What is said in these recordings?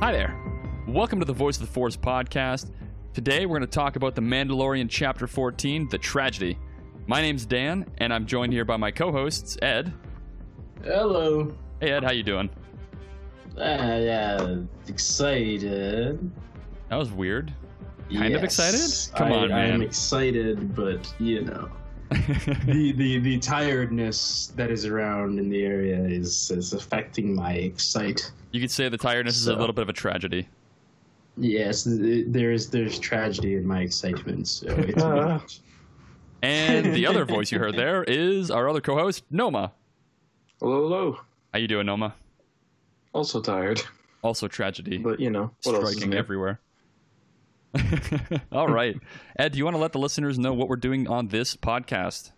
Hi there. Welcome to the Voice of the Force podcast. Today we're going to talk about The Mandalorian Chapter 14, The Tragedy. My name's Dan, and I'm joined here by my co-hosts, Ed. Hello. Hey Ed, how you doing? Ah, yeah, excited. That was weird. Kind of excited? Come I, on, man. excited, but you know, the, the the tiredness that is around in the area is is affecting my excite. You could say the tiredness is a little bit of a tragedy. Yes, there's there's tragedy in my excitement. So it's. And the other voice you heard there is our other co-host, Noma. Hello, hello. How you doing, Noma? Also tired, Also tragedy. but you know what striking new? everywhere. All right. Ed, do you want to let the listeners know what we're doing on this podcast?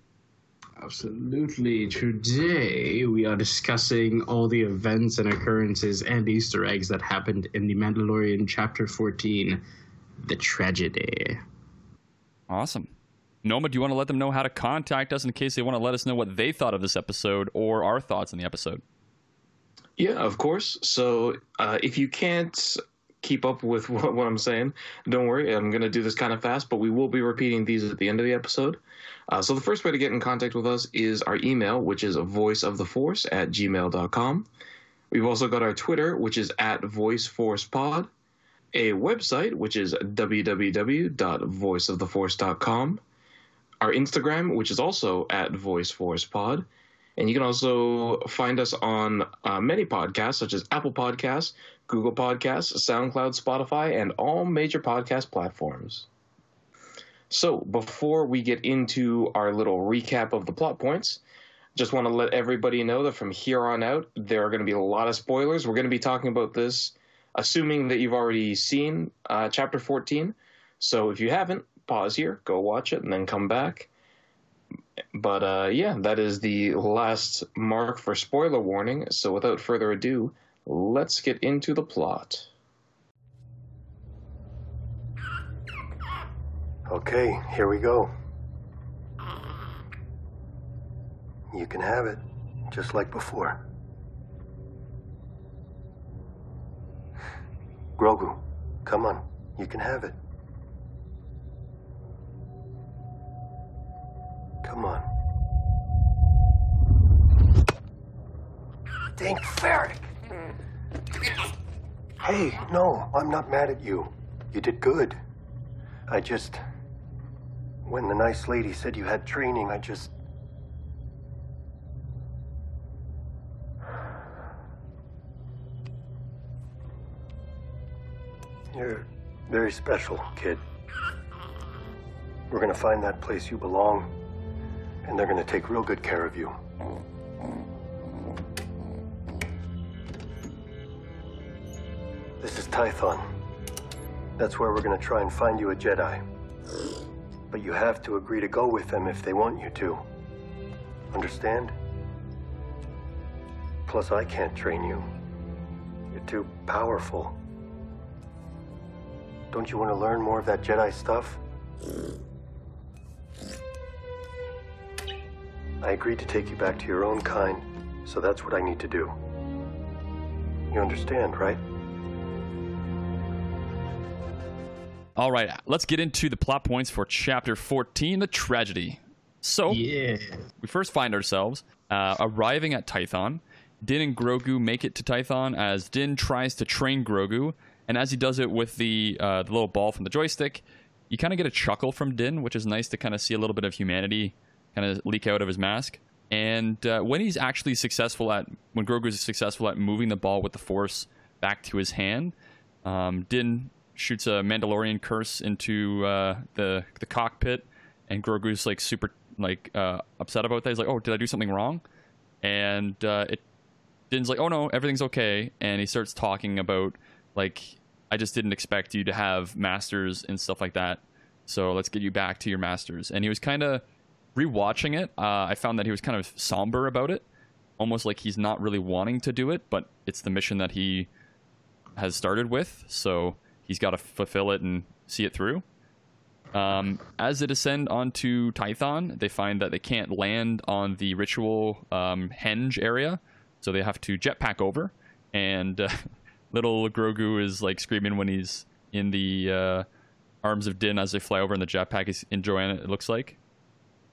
Absolutely. Today we are discussing all the events and occurrences and Easter eggs that happened in the Mandalorian Chapter 14, The Tragedy. Awesome. Noma, do you want to let them know how to contact us in case they want to let us know what they thought of this episode or our thoughts on the episode? Yeah, of course. So uh, if you can't keep up with what, what I'm saying, don't worry. I'm going to do this kind of fast, but we will be repeating these at the end of the episode. Uh, so the first way to get in contact with us is our email, which is voiceoftheforce at gmail.com. We've also got our Twitter, which is at voiceforcepod, a website, which is www.voiceoftheforce.com, our Instagram, which is also at voiceforcepod, and you can also find us on uh, many podcasts, such as Apple Podcasts, Google Podcasts, SoundCloud, Spotify, and all major podcast platforms. So, before we get into our little recap of the plot points, just want to let everybody know that from here on out, there are going to be a lot of spoilers. We're going to be talking about this, assuming that you've already seen uh, Chapter 14. So, if you haven't, pause here, go watch it, and then come back. But uh, yeah, that is the last mark for spoiler warning. So without further ado, let's get into the plot. Okay, here we go. You can have it, just like before. Grogu, come on, you can have it. Come on. Dang ferret! Hey, no, I'm not mad at you. You did good. I just. When the nice lady said you had training, I just. You're very special, kid. We're gonna find that place you belong, and they're gonna take real good care of you. This is Tython. That's where we're gonna try and find you a Jedi. But you have to agree to go with them if they want you to. Understand? Plus, I can't train you. You're too powerful. Don't you want to learn more of that Jedi stuff? I agreed to take you back to your own kind, so that's what I need to do. You understand, right? All right, let's get into the plot points for Chapter 14, The Tragedy. So, Yeah. we first find ourselves uh, arriving at Tython. Din and Grogu make it to Tython as Din tries to train Grogu, and as he does it with the uh, the little ball from the joystick, you kind of get a chuckle from Din, which is nice to kind of see a little bit of humanity kind of leak out of his mask. And uh, when he's actually successful at when Grogu is successful at moving the ball with the Force back to his hand, um, Din shoots a Mandalorian curse into uh, the the cockpit, and Grogu's like super like uh, upset about that. He's like, "Oh, did I do something wrong?" And uh, it Din's like, "Oh no, everything's okay." And he starts talking about like, "I just didn't expect you to have masters and stuff like that. So let's get you back to your masters." And he was kind of rewatching it. Uh, I found that he was kind of somber about it, almost like he's not really wanting to do it, but it's the mission that he has started with, so he's got to fulfill it and see it through. Um, as they descend onto Tython, they find that they can't land on the ritual um, henge area, so they have to jetpack over. And uh, little Grogu is like screaming when he's in the uh, arms of Din as they fly over in the jetpack. He's enjoying it. It looks like.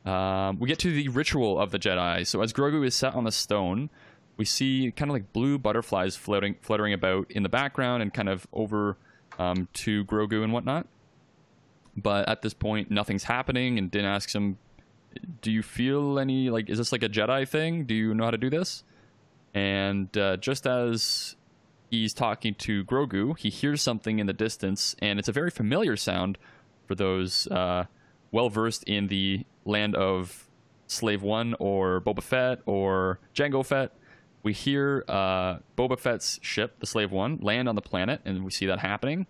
Um, we get to the ritual of the Jedi. So as Grogu is set on the stone, we see kind of like blue butterflies floating, fluttering about in the background and kind of over um, to Grogu and whatnot. But at this point, nothing's happening, and Din asks him, "Do you feel any like? Is this like a Jedi thing? Do you know how to do this?" And uh, just as he's talking to Grogu, he hears something in the distance, and it's a very familiar sound for those uh, well versed in the land of Slave One or Boba Fett or Jango Fett. We hear uh, Boba Fett's ship, the Slave One, land on the planet, and we see that happening.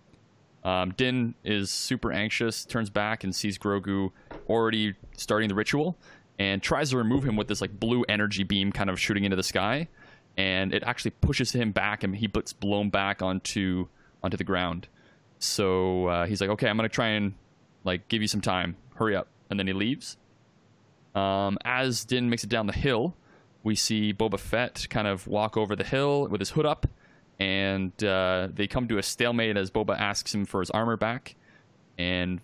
Um, Din is super anxious, turns back and sees Grogu already starting the ritual, and tries to remove him with this like blue energy beam kind of shooting into the sky, and it actually pushes him back, and he gets blown back onto onto the ground. So uh, he's like, "Okay, I'm gonna try and like give you some time. Hurry up!" And then he leaves. Um, as Din makes it down the hill, we see Boba Fett kind of walk over the hill with his hood up and uh, they come to a stalemate as Boba asks him for his armor back, and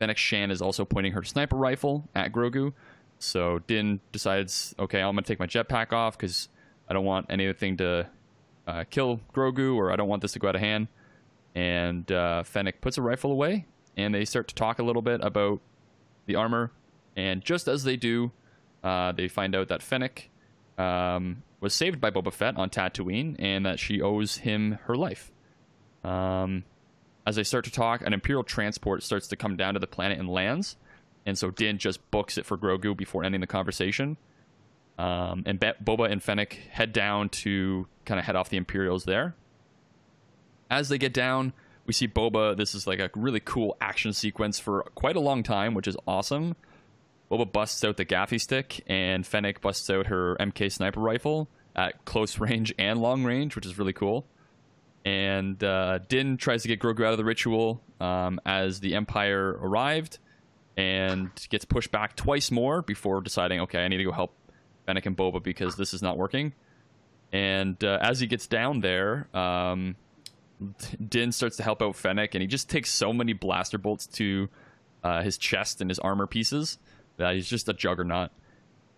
Fennec Shand is also pointing her sniper rifle at Grogu. So Din decides, okay, I'm gonna take my jetpack off because I don't want anything to uh, kill Grogu, or I don't want this to go out of hand. And uh, Fennec puts a rifle away, and they start to talk a little bit about the armor. And just as they do, uh, they find out that Fennec um, was saved by Boba Fett on Tatooine, and that she owes him her life. Um, as they start to talk, an Imperial transport starts to come down to the planet and lands, and so Din just books it for Grogu before ending the conversation. Um, and Be- Boba and Fennec head down to kind of head off the Imperials there. As they get down, we see Boba. This is like a really cool action sequence for quite a long time, which is awesome. Boba busts out the gaffi stick, and Fennec busts out her MK sniper rifle at close range and long range, which is really cool. And uh, Din tries to get Grogu out of the ritual um, as the Empire arrived, and gets pushed back twice more before deciding, okay, I need to go help Fennec and Boba because this is not working. And uh, as he gets down there, um, Din starts to help out Fennec, and he just takes so many blaster bolts to uh, his chest and his armor pieces that he's just a juggernaut.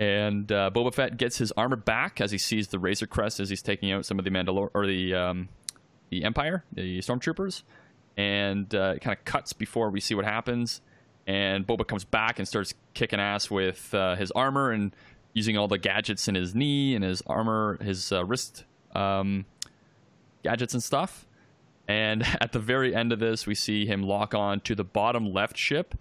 And uh, Boba Fett gets his armor back as he sees the Razor Crest as he's taking out some of the Mandalor or the um, the Empire, the Stormtroopers, and uh, it kind of cuts before we see what happens. And Boba comes back and starts kicking ass with uh, his armor and using all the gadgets in his knee and his armor, his uh, wrist um, gadgets and stuff. And at the very end of this, we see him lock on to the bottom left ship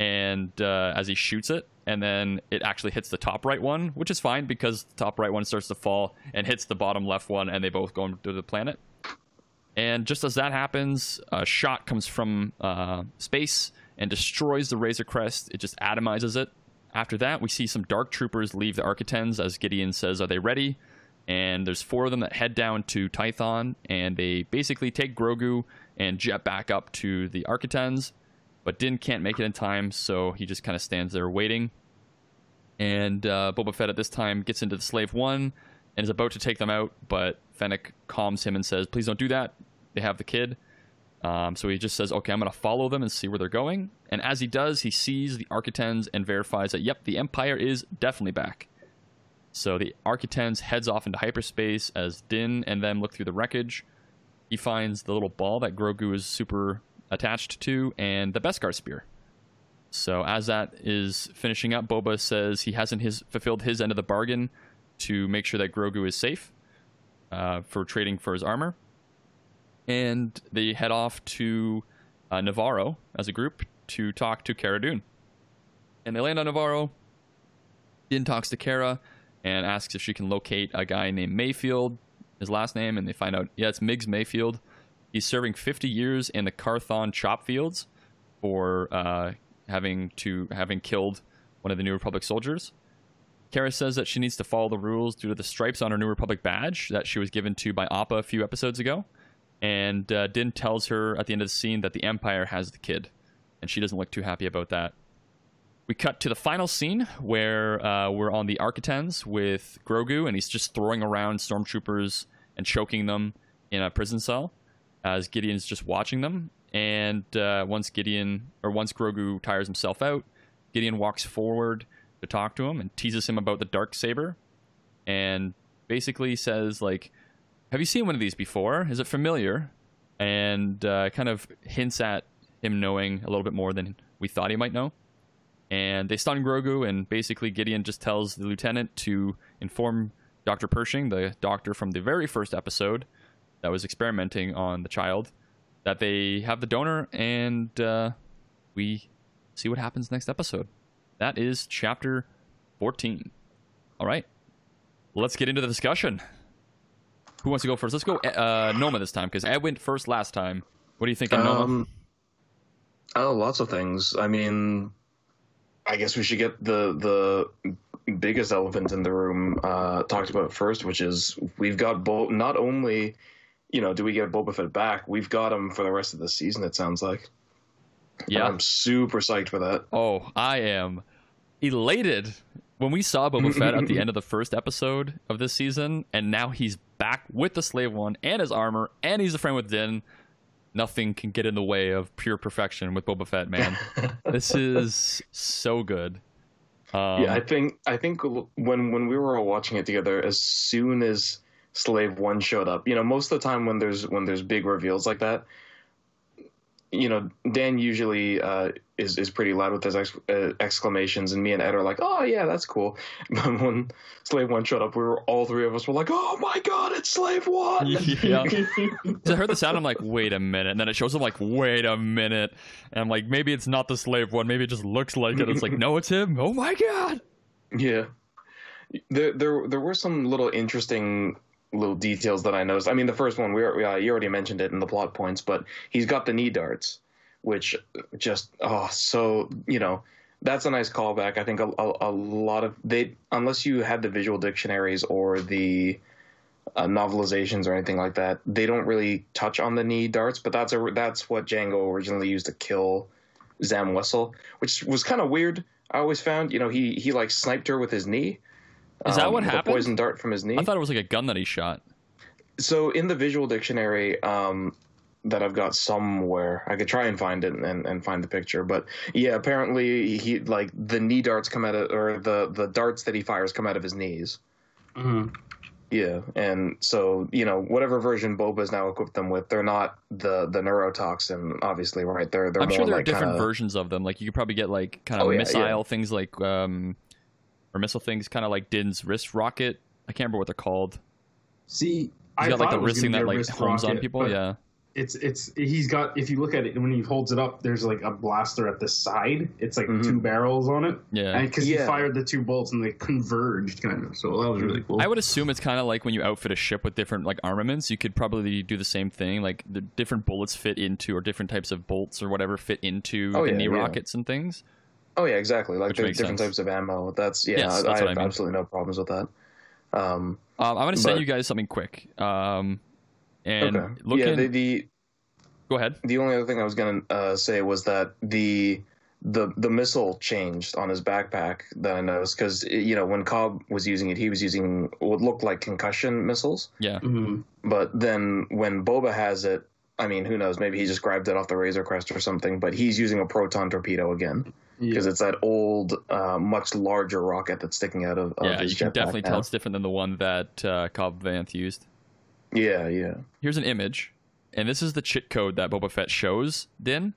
and uh, as he shoots it, and then it actually hits the top right one, which is fine because the top right one starts to fall and hits the bottom left one, and they both go into the planet. And just as that happens, a shot comes from uh, space and destroys the Razor Crest. It just atomizes it. After that, we see some Dark Troopers leave the Arquitens as Gideon says, Are they ready? And there's four of them that head down to Tython, and they basically take Grogu and jet back up to the Arquitens but Din can't make it in time, so he just kind of stands there waiting. And uh, Boba Fett at this time gets into the Slave One and is about to take them out, but Fennec calms him and says, "Please don't do that. They have the kid." Um, so he just says, "Okay, I'm going to follow them and see where they're going." And as he does, he sees the Arquitens and verifies that, "Yep, the Empire is definitely back." So the Arquitens heads off into hyperspace as Din and them look through the wreckage. He finds the little ball that Grogu is super attached to, and the Beskar spear. So as that is finishing up, Boba says he hasn't his fulfilled his end of the bargain to make sure that Grogu is safe uh, for trading for his armor, and they head off to uh, Nevarro as a group to talk to Cara Dune. And they land on Nevarro. Din talks to Cara and asks if she can locate a guy named Mayfield, his last name, and they find out yeah it's Migs Mayfield. He's serving 50 years in the Karthon chop fields for uh, having to having killed one of the New Republic soldiers. Cara says that she needs to follow the rules due to the stripes on her New Republic badge that she was given to by Appa a few episodes ago. And uh, Din tells her at the end of the scene that the Empire has the kid, and she doesn't look too happy about that. We cut to the final scene where uh, we're on the Arquitens with Grogu, and he's just throwing around stormtroopers and choking them in a prison cell. As Gideon's just watching them. And uh, once Gideon or once Grogu tires himself out, Gideon walks forward to talk to him and teases him about the dark saber, and basically says like, "Have you seen one of these before? Is it familiar?" And uh, kind of hints at him knowing a little bit more than we thought he might know. And they stun Grogu, and basically Gideon just tells the lieutenant to inform Dr. Pershing, the doctor from the very first episode that was experimenting on the child, that they have the donor, and uh, we see what happens next episode. That is chapter 14. All right, let's get into the discussion. Who wants to go first? Let's go uh, Noma this time because Ed went first last time. What do you think of Noma? Oh, lots of things. I mean, I guess we should get the the biggest elephant in the room uh, talked about first, which is we've got both. Not only, you know, do we get Boba Fett back, we've got him for the rest of the season. It sounds like. yeah. I'm super psyched for that. Oh, I am elated when we saw Boba Fett at the end of the first episode of this season, and now he's back with the Slave One and his armor, and he's a friend with Din. Nothing can get in the way of pure perfection with Boba Fett, man. this is so good. Um, yeah, I think I think when when we were all watching it together, as soon as Slave One showed up, you know, most of the time when there's when there's big reveals like that, you know, Dan usually uh, is is pretty loud with his ex- uh, exclamations, and me and Ed are like, "Oh yeah, that's cool." But when Slave One showed up, we were all three of us were like, "Oh my god, it's Slave One!" Yeah. So I heard the sound. I'm like, wait a minute, and then it shows. I'm like, wait a minute, and I'm like, maybe it's not the slave one. Maybe it just looks like it. It's like, no, it's him. Oh my god. Yeah, there there there were some little interesting little details that I noticed. I mean, the first one we, uh, you already mentioned it in the plot points, but he's got the knee darts, which just oh so you know that's a nice callback. I think a, a, a lot of they unless you had the visual dictionaries or the uh, novelizations or anything like that, they don't really touch on the knee darts. But that's a that's what Jango originally used to kill Zam Wesell, which was kind of weird. I always found, you know, he he like sniped her with his knee. Is that um, what the happened? Poison dart from his knee. I thought it was like a gun that he shot. so in the visual dictionary um, that I've got somewhere, I could try and find it and, and find the picture. But yeah, apparently he like the knee darts come out of or the the darts that he fires come out of his knees. Mhm. Yeah, and so you know whatever version Boba is now equipped them with, they're not the the neurotoxin, obviously, right? They're they're I'm more sure there like are different kinda- versions of them. Like you could probably get like kind of Oh, yeah, missile yeah. things, like um, or missile things, kind of like Din's wrist rocket. I can't remember what they're called. See, He's I got like the it wrist thing that like wrist homes on people. Yeah, It's it's he's got if you look at it when he holds it up, there's like a blaster at the side. It's like Mhm. two barrels on it, yeah. because Yeah. he fired the two bolts and they converged, kind of. So that was really cool. I would assume it's kind of like when you outfit a ship with different like armaments. You could probably do the same thing. Like the different bullets fit into, or different types of bolts or whatever fit into Oh, the yeah, knee yeah. rockets and things. Oh yeah, exactly. Like Which there's different sense. types of ammo. That's yeah, Yes, I, that's I what have I mean. absolutely no problems with that. Um, Um, I'm gonna send But- you guys something quick. Um, and okay. looking, yeah, the, the go ahead. the only other thing I was gonna uh, say was that the the the missile changed on his backpack that I noticed because you know when Cobb was using it, he was using what looked like concussion missiles, Yeah, Mhm. but then when Boba has it, I mean, who knows? Maybe he just grabbed it off the Razor Crest or something. But he's using a proton torpedo again because Yeah. it's that old, uh, much larger rocket that's sticking out of, of yeah. You can definitely now. tell it's different than the one that uh, Cobb Vanth used. Yeah, yeah. here's an image, and this is the chain code that Boba Fett shows Din,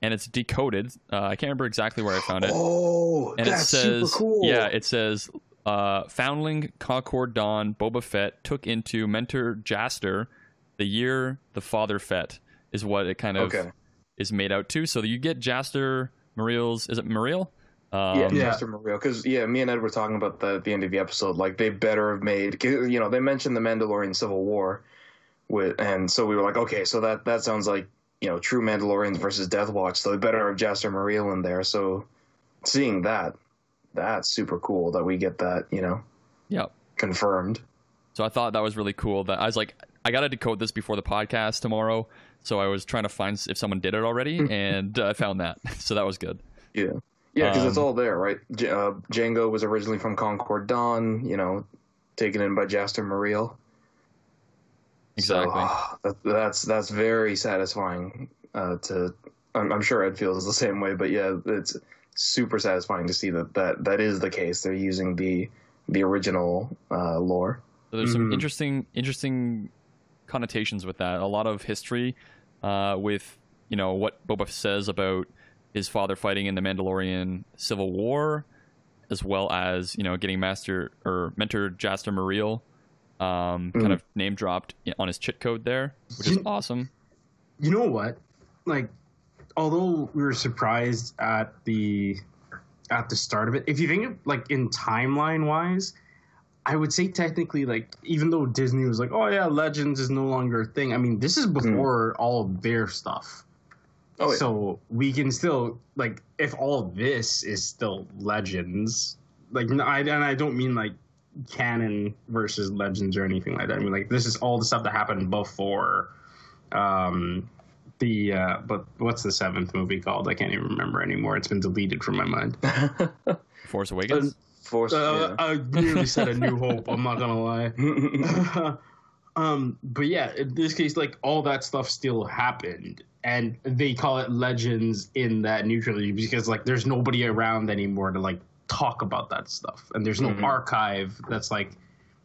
and it's decoded. Uh, I can't remember exactly where I found it, Oh, and that's it says, super cool. yeah, it says, uh, Foundling Concord Dawn Boba Fett took into Mentor Jaster the year the father Fett is what it kind of Okay. is made out to. So you get Jaster Mariel's, is it Mariel? Um, yeah, Yeah. Master Mario. Because yeah, me and Ed were talking about that at the end of the episode. Like they better have made. You know, they mentioned the Mandalorian Civil War, with, and so we were like, okay, so that that sounds like you know true Mandalorians versus Death Watch. So they better have Jaster Mereel in there. So seeing that, that's super cool that we get that. You know, yeah. confirmed. So I thought that was really cool. That I was like, I got to decode this before the podcast tomorrow. So I was trying to find if someone did it already, and uh, I found that. So that was good. Yeah. Yeah, because it's Um, all there, right? J- uh, Jango was originally from Concord Dawn, you know, taken in by Jaster Mereel. Exactly. So, ah, that, that's that's very satisfying. Uh, to I'm, I'm sure Ed feels the same way, but yeah, it's super satisfying to see that that that is the case. They're using the the original uh, lore. So there's some Mhm. interesting interesting connotations with that. A lot of history uh, with you know what Boba says about his father fighting in the Mandalorian Civil War, as well as you know getting Master or Mentor Jaster Mereel um, kind Mhm. of name dropped on his chain code there, which is awesome. You know what? Like, although we were surprised at the at the start of it, if you think of like in timeline wise, I would say technically like even though Disney was like, oh yeah, Legends is no longer a thing. I mean, this is before all of their stuff. Oh, yeah. So we can still like if all of this is still Legends, like n- I and I don't mean like canon versus Legends or anything like that. I mean like this is all the stuff that happened before um the uh but what's the seventh movie called? I can't even remember anymore. It's been deleted from my mind. Force Awakens. Force. Uh, I nearly said a new hope, I'm not gonna lie. um, but yeah, in this case, like all that stuff still happened, and they call it legends in that new trilogy because like there's nobody around anymore to like talk about that stuff, and there's no Mhm. archive that's like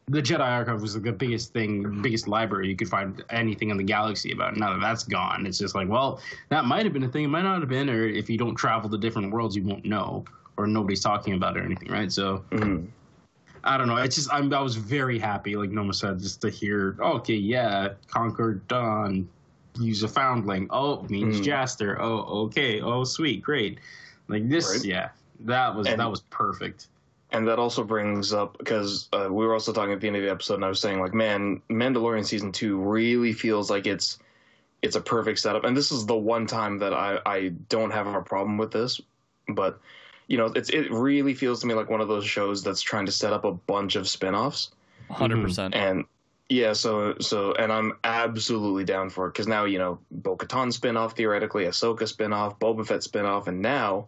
the Jedi archive was like the biggest thing, biggest library you could find anything in the galaxy about. Now that that's gone, it's just like, well, that might have been a thing, it might not have been, or if you don't travel to different worlds, you won't know, or nobody's talking about it or anything, right? So. Mhm. I don't know. It's just I'm, I was very happy, like Noma said, just to hear. Okay, yeah, Concord Dawn. Use a foundling. Oh, means Mm. Jaster. Oh, okay. Oh, sweet, great. Like this, Right. yeah. That was And- that was perfect. And that also brings up because uh, we were also talking at the end of the episode, and I was saying like, man, Mandalorian season two really feels like it's it's a perfect setup. And this is the one time that I I don't have a problem with this, but you know, it's it really feels to me like one of those shows that's trying to set up a bunch of spin-offs. 100 percent. And yeah, so so and I'm absolutely down for it because now you know Bo-Katan spinoff theoretically, Ahsoka spinoff, Boba Fett spinoff, and now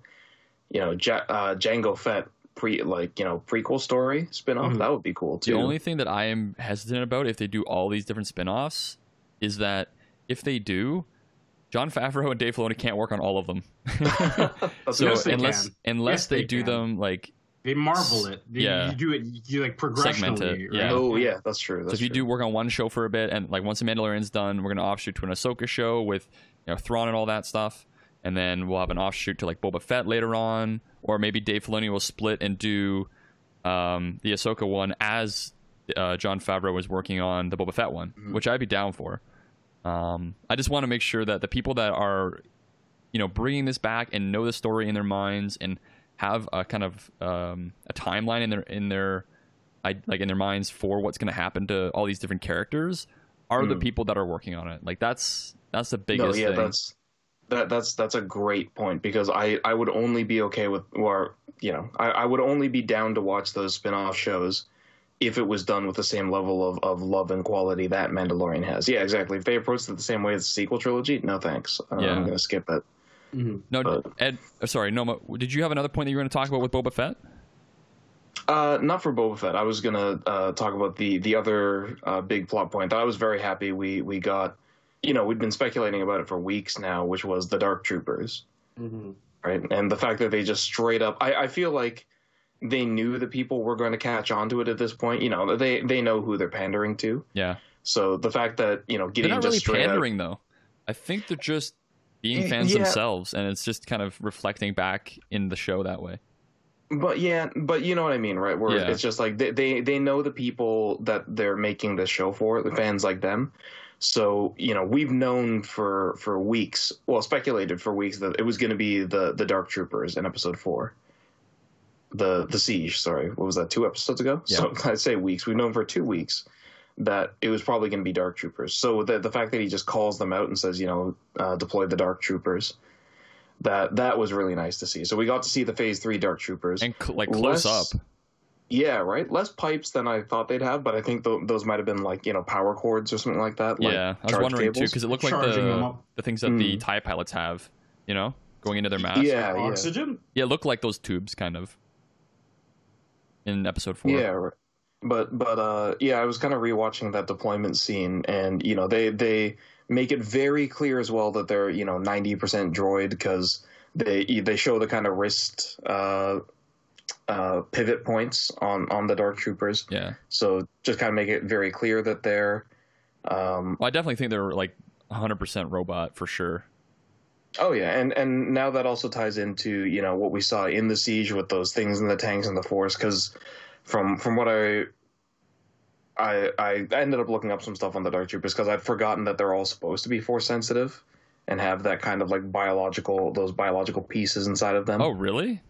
you know ja- uh, Jango Fett pre like you know prequel story spinoff. Mhm. That would be cool too. The only thing that I am hesitant about if they do all these different spin-offs is that if they do, Jon Favreau and Dave Filoni can't work on all of them. So Yes, unless can. unless Yes, they, they do can. them like They marvel it. They, Yeah. You do it. You do like Segment it, progressionally. yeah. Oh yeah, that's true. That's so if you true. do work on one show for a bit and like once the Mandalorian's done, we're gonna offshoot to an Ahsoka show with you know Thrawn and all that stuff, and then we'll have an offshoot to like Boba Fett later on, or maybe Dave Filoni will split and do um, the Ahsoka one as uh, Jon Favreau was working on the Boba Fett one, Mhm. which I'd be down for. Um, I just want to make sure that the people that are, you know, bringing this back and know the story in their minds and have a kind of um, a timeline in their in their I, like in their minds for what's going to happen to all these different characters are the Mm. people that are working on it. Like that's that's the no, biggest yeah, thing. that's that that's that's a great point because I I would only be okay with or you know I, I would only be down to watch those spin-off shows if it was done with the same level of, of love and quality that Mandalorian has. Yeah, exactly. If they approached it the same way as the sequel trilogy, no thanks. Uh, Yeah. I'm going to skip it. Mhm. no, but- Ed. uh, Sorry, Noma. Did you have another point that you were going to talk about with Boba Fett? Uh, not for Boba Fett. I was gonna uh, talk about the the other uh, big plot point that I was very happy we we got. You know, we'd been speculating about it for weeks now, which was the Dark Troopers, Mhm. right? And the fact that they just straight up, I, I feel like they knew the people were going to catch on to it at this point. You know, they they know who they're pandering to. Yeah, So the fact that you know they're not just really pandering though. I think they're just being fans yeah. themselves, and it's just kind of reflecting back in the show that way. But yeah, but you know what I mean, right? Where Yeah. it's just like they, they they know the people that they're making this show for, the fans like them. So you know, we've known for for weeks, well, speculated for weeks that it was going to be the the Dark Troopers in Episode Four, the the Siege. Sorry, what was that? Two episodes ago. Yeah. So I'd say weeks. We've known for two weeks that it was probably going to be Dark Troopers. So the the fact that he just calls them out and says, you know, uh, deploy the Dark Troopers. That that was really nice to see. So we got to see the Phase Three Dark Troopers. And cl- like close Less- up. Yeah, right. Less pipes than I thought they'd have, but I think th- those might have been like you know power cords or something like that. Like yeah, I was charge wondering too cables. because it looked like Charging them the the things that the Mm. Tie pilots have. You know, going into their mask. Yeah, yeah, Oxygen. yeah, it looked like those tubes kind of in Episode Four. yeah, right. but but uh, yeah, I was kind of rewatching that deployment scene, and you know they they make it very clear as well that they're you know ninety percent droid because they they show the kind of wrist uh, uh, pivot points on on the dark troopers. Yeah. So just kind of make it very clear that they're. Um, Well, I definitely think they're like 100% robot for sure. Oh yeah, and and now that also ties into you know what we saw in the siege with those things in the tanks and the force because from from what I. I, I ended up looking up some stuff on the dark troopers because I'd forgotten that they're all supposed to be force sensitive and have that kind of like biological those biological pieces inside of them. Oh, really?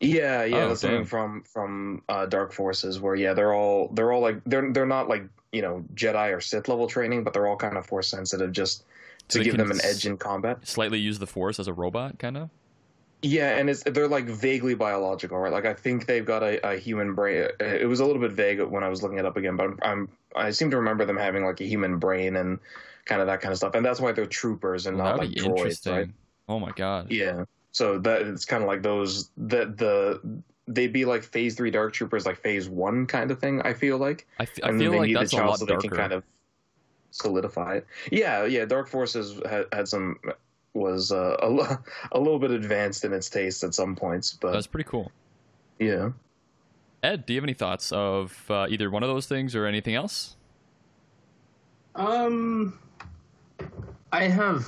Yeah, yeah, Oh, that's something from from uh, Dark Forces where yeah, they're all they're all like they're they're not like you know Jedi or Sith level training, but they're all kind of force sensitive just to they give them an edge in combat. Slightly use the force as a robot, kind of? Yeah, and it's they're like vaguely biological, right? Like I think they've got a, a human brain. uh, It was a little bit vague when I was looking it up again, but I'm, I'm I seem to remember them having like a human brain and kind of that kind of stuff, and that's why they're troopers and Well, not like droids, right? Oh, my God. Yeah. So that it's kind of like those that the they'd be like phase three dark troopers, like phase one kind of thing. I feel like, I, f- I feel like that's a lot so darker. they can kind of solidify it. Yeah, yeah. Dark Forces had, had some was uh, a, a little bit advanced in its taste at some points, but That's pretty cool. yeah. Ed, do you have any thoughts of uh, either one of those things or anything else? Um, I have,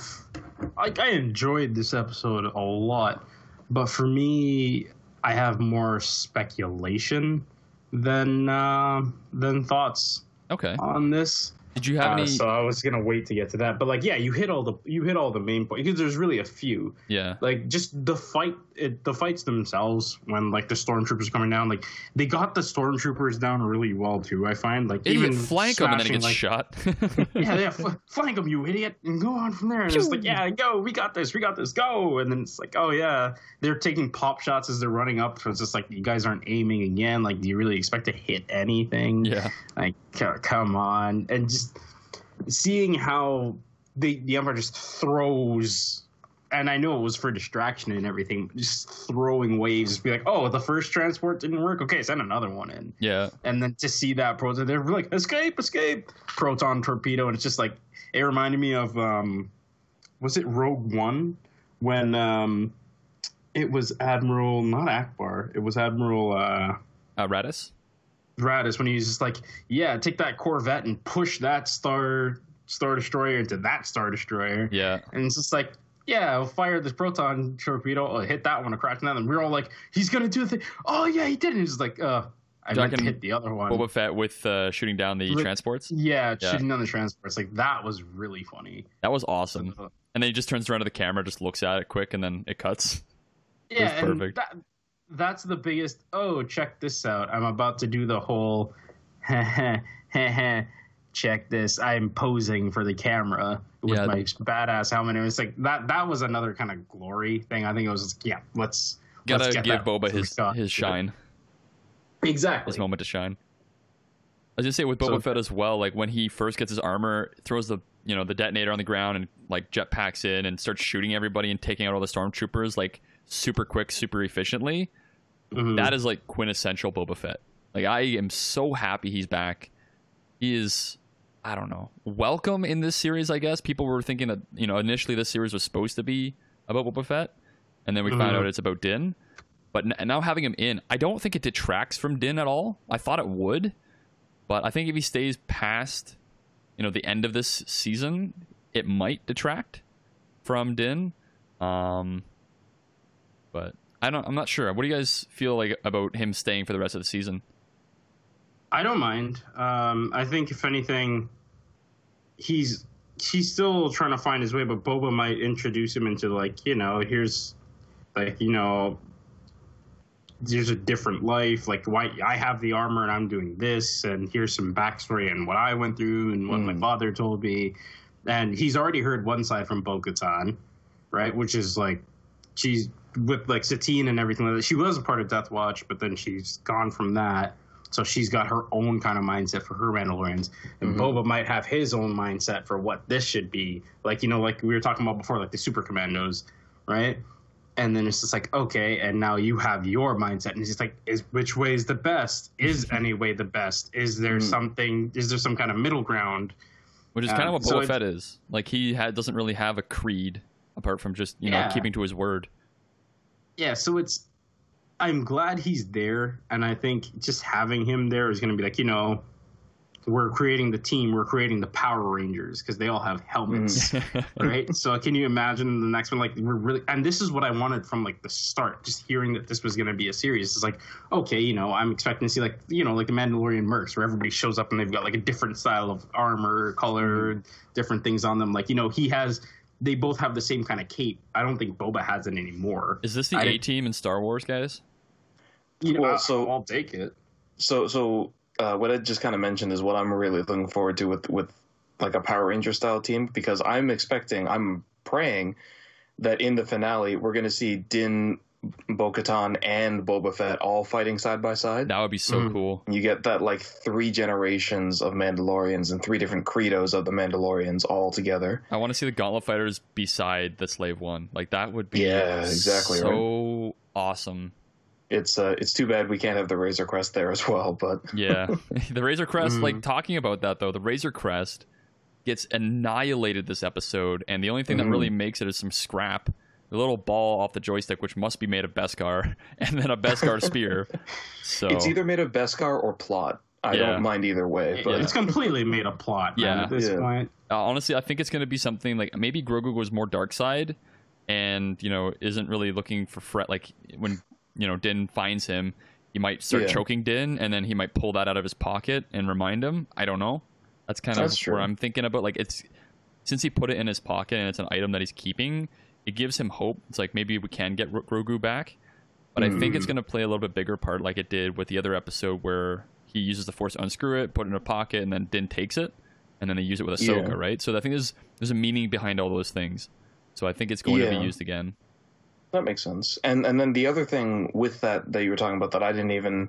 like, I enjoyed this episode a lot, but for me, I have more speculation than uh, than thoughts Okay. on this. Did you have Uh, any? so I was gonna wait to get to that, but like, yeah, you hit all the you hit all the main points because there's really a few. yeah. Like just the fight, it, the fights themselves when like the stormtroopers are coming down, like they got the stormtroopers down really well too. I find like Idiot, even flank him and then he gets like, shot. yeah, yeah, fl- flank them, you idiot, and go on from there. And it's like, yeah, go, we got this, we got this, go. And then it's like, oh yeah, they're taking pop shots as they're running up. So it's just like you guys aren't aiming again. Like, do you really expect to hit anything? yeah. Like, come on, and just seeing how the the Empire just throws. And I know it was for distraction and everything, just throwing waves, just be like, oh, the first transport didn't work. Okay, send another one in Yeah. and then to see that proton, they're like escape, escape, proton torpedo, and it's just like it reminded me of um, was it Rogue One when um, it was Admiral not Ackbar, it was Admiral uh, Uh, Raddus? Raddus when he's just like, yeah, take that Corvette and push that star star destroyer into that star destroyer, Yeah. and it's just like. Yeah, I'll fire this proton torpedo. I'll hit that one across that, and we're all like, "He's gonna do the thing." Oh yeah, he did. And he's like, "Uh, I meant to hit the other one." Boba Fett with uh, shooting down the Look- transports. Yeah, Yeah. shooting down the transports. Like that was really funny. That was awesome. And then he just turns around to the camera, just looks at it quick, and then it cuts. Yeah, and perfect. that that's the biggest. Oh, check this out! I'm about to do the whole. check this! I'm posing for the camera with Yeah. my badass helmet. And it's like that. That was another kind of glory thing. I think it was. Just, yeah, let's. Gotta let's get give Boba his shot. his shine, Exactly. his moment to shine. I was gonna say with Boba So- Fett as well, like when he first gets his armor, throws the you know the detonator on the ground and like jetpacks in and starts shooting everybody and taking out all the stormtroopers like super quick, super efficiently. Mhm. That is like quintessential Boba Fett. Like I am so happy he's back. He is I don't know. Welcome in this series, I guess. People were thinking that, you know, initially this series was supposed to be about Boba Fett, and then we found Mhm. out it's about Din. But n- now having him in, I don't think it detracts from Din at all. I thought it would, but I think if he stays past, you know, the end of this season, it might detract from Din. Um, but I don't. I'm not sure. What do you guys feel like about him staying for the rest of the season? I don't mind. Um, I think if anything, he's he's still trying to find his way, but Boba might introduce him into like you know here's like you know there's a different life. Like why I have the armor and I'm doing this, and here's some backstory and what I went through and what my Mm. father told me. And he's already heard one side from Bo-Katan, right? Which is like she's with like Satine and everything like that. She was a part of Death Watch, but then she's gone from that. So she's got her own kind of mindset for her Mandalorians. And Mhm. Boba might have his own mindset for what this should be. Like, you know, like we were talking about before, like the Super Commandos, right? and then it's just like okay and now you have your mindset and it's just like is which way is the best is any way the best is there Mm. something is there some kind of middle ground which is kind Um, of what so Boba Fett is. Like he had, doesn't really have a creed apart from just you know Yeah. keeping to his word. Yeah so it's i'm glad he's there and i think just having him there is going to be like you know we're creating the team we're creating the power rangers because they all have helmets mm. right? So can you imagine the next one? Like we're really and this is what i wanted from like the start just hearing that this was going to be a series. It's like okay you know i'm expecting to see like you know like the mandalorian mercs where everybody shows up and they've got like a different style of armor color mm-hmm. different things on them. Like you know he has they both have the same kind of cape i don't think boba has it anymore Is this the I A didn't- team in Star Wars, guys? you know, Well, so- I'll take it. So so uh, what I just kind of mentioned is what I'm really looking forward to with with like a Power Ranger style team because I'm expecting, I'm praying that in the finale we're going to see Din, Bo-Katan, and Boba Fett all fighting side by side. That would be so Mhm. cool. You get that like three generations of Mandalorians and three different credos of the Mandalorians all together. I want to see the Gauntlet fighters beside the Slave One. Like that would be Yeah, exactly so awesome. It's uh, it's too bad we can't have the Razor Crest there as well, but Yeah, the Razor Crest. Mhm. Like talking about that though, the Razor Crest gets annihilated this episode, and the only thing Mhm. that really makes it is some scrap, the little ball off the joystick, which must be made of Beskar, and then a Beskar spear. So it's either made of Beskar or plot. I Yeah. don't mind either way, but It's completely made of plot. Yeah. at this Yeah. point. uh, honestly, I think it's going to be something like maybe Grogu was more dark side, and you know isn't really looking for fret. Like when you know Din finds him, he might start Yeah. choking Din, and then he might pull that out of his pocket and remind him. I don't know. That's kind That's of true. where I'm thinking about. Like it's since he put it in his pocket and it's an item that he's keeping, it gives him hope. It's like maybe we can get Ro- Grogu back, but I think it's Mm. going to play a little bit bigger part, like it did with the other episode where he uses the Force to unscrew it, put it in a pocket, and then Din takes it, and then they use it with Ahsoka, Yeah. right? So I think there's there's a meaning behind all those things. So I think it's going to be used again. That makes sense. And and then the other thing with that that you were talking about that I didn't even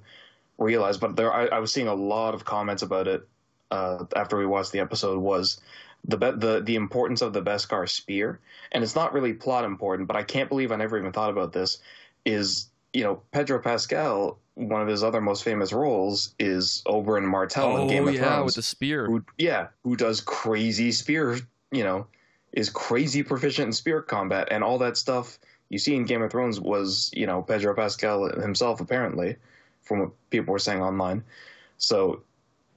realize, but there I, I was seeing a lot of comments about it uh, after we watched the episode was the be- the the importance of the Beskar spear, and it's not really plot important, but I can't believe I never even thought about this. Is you know Pedro Pascal, one of his other most famous roles is Oberyn Martell in Game oh, of Oh, yeah, Thrones with the spear. who yeah who does crazy spear you know is crazy proficient in spear combat and all that stuff you see in game of thrones was you know pedro pascal himself apparently from what people were saying online so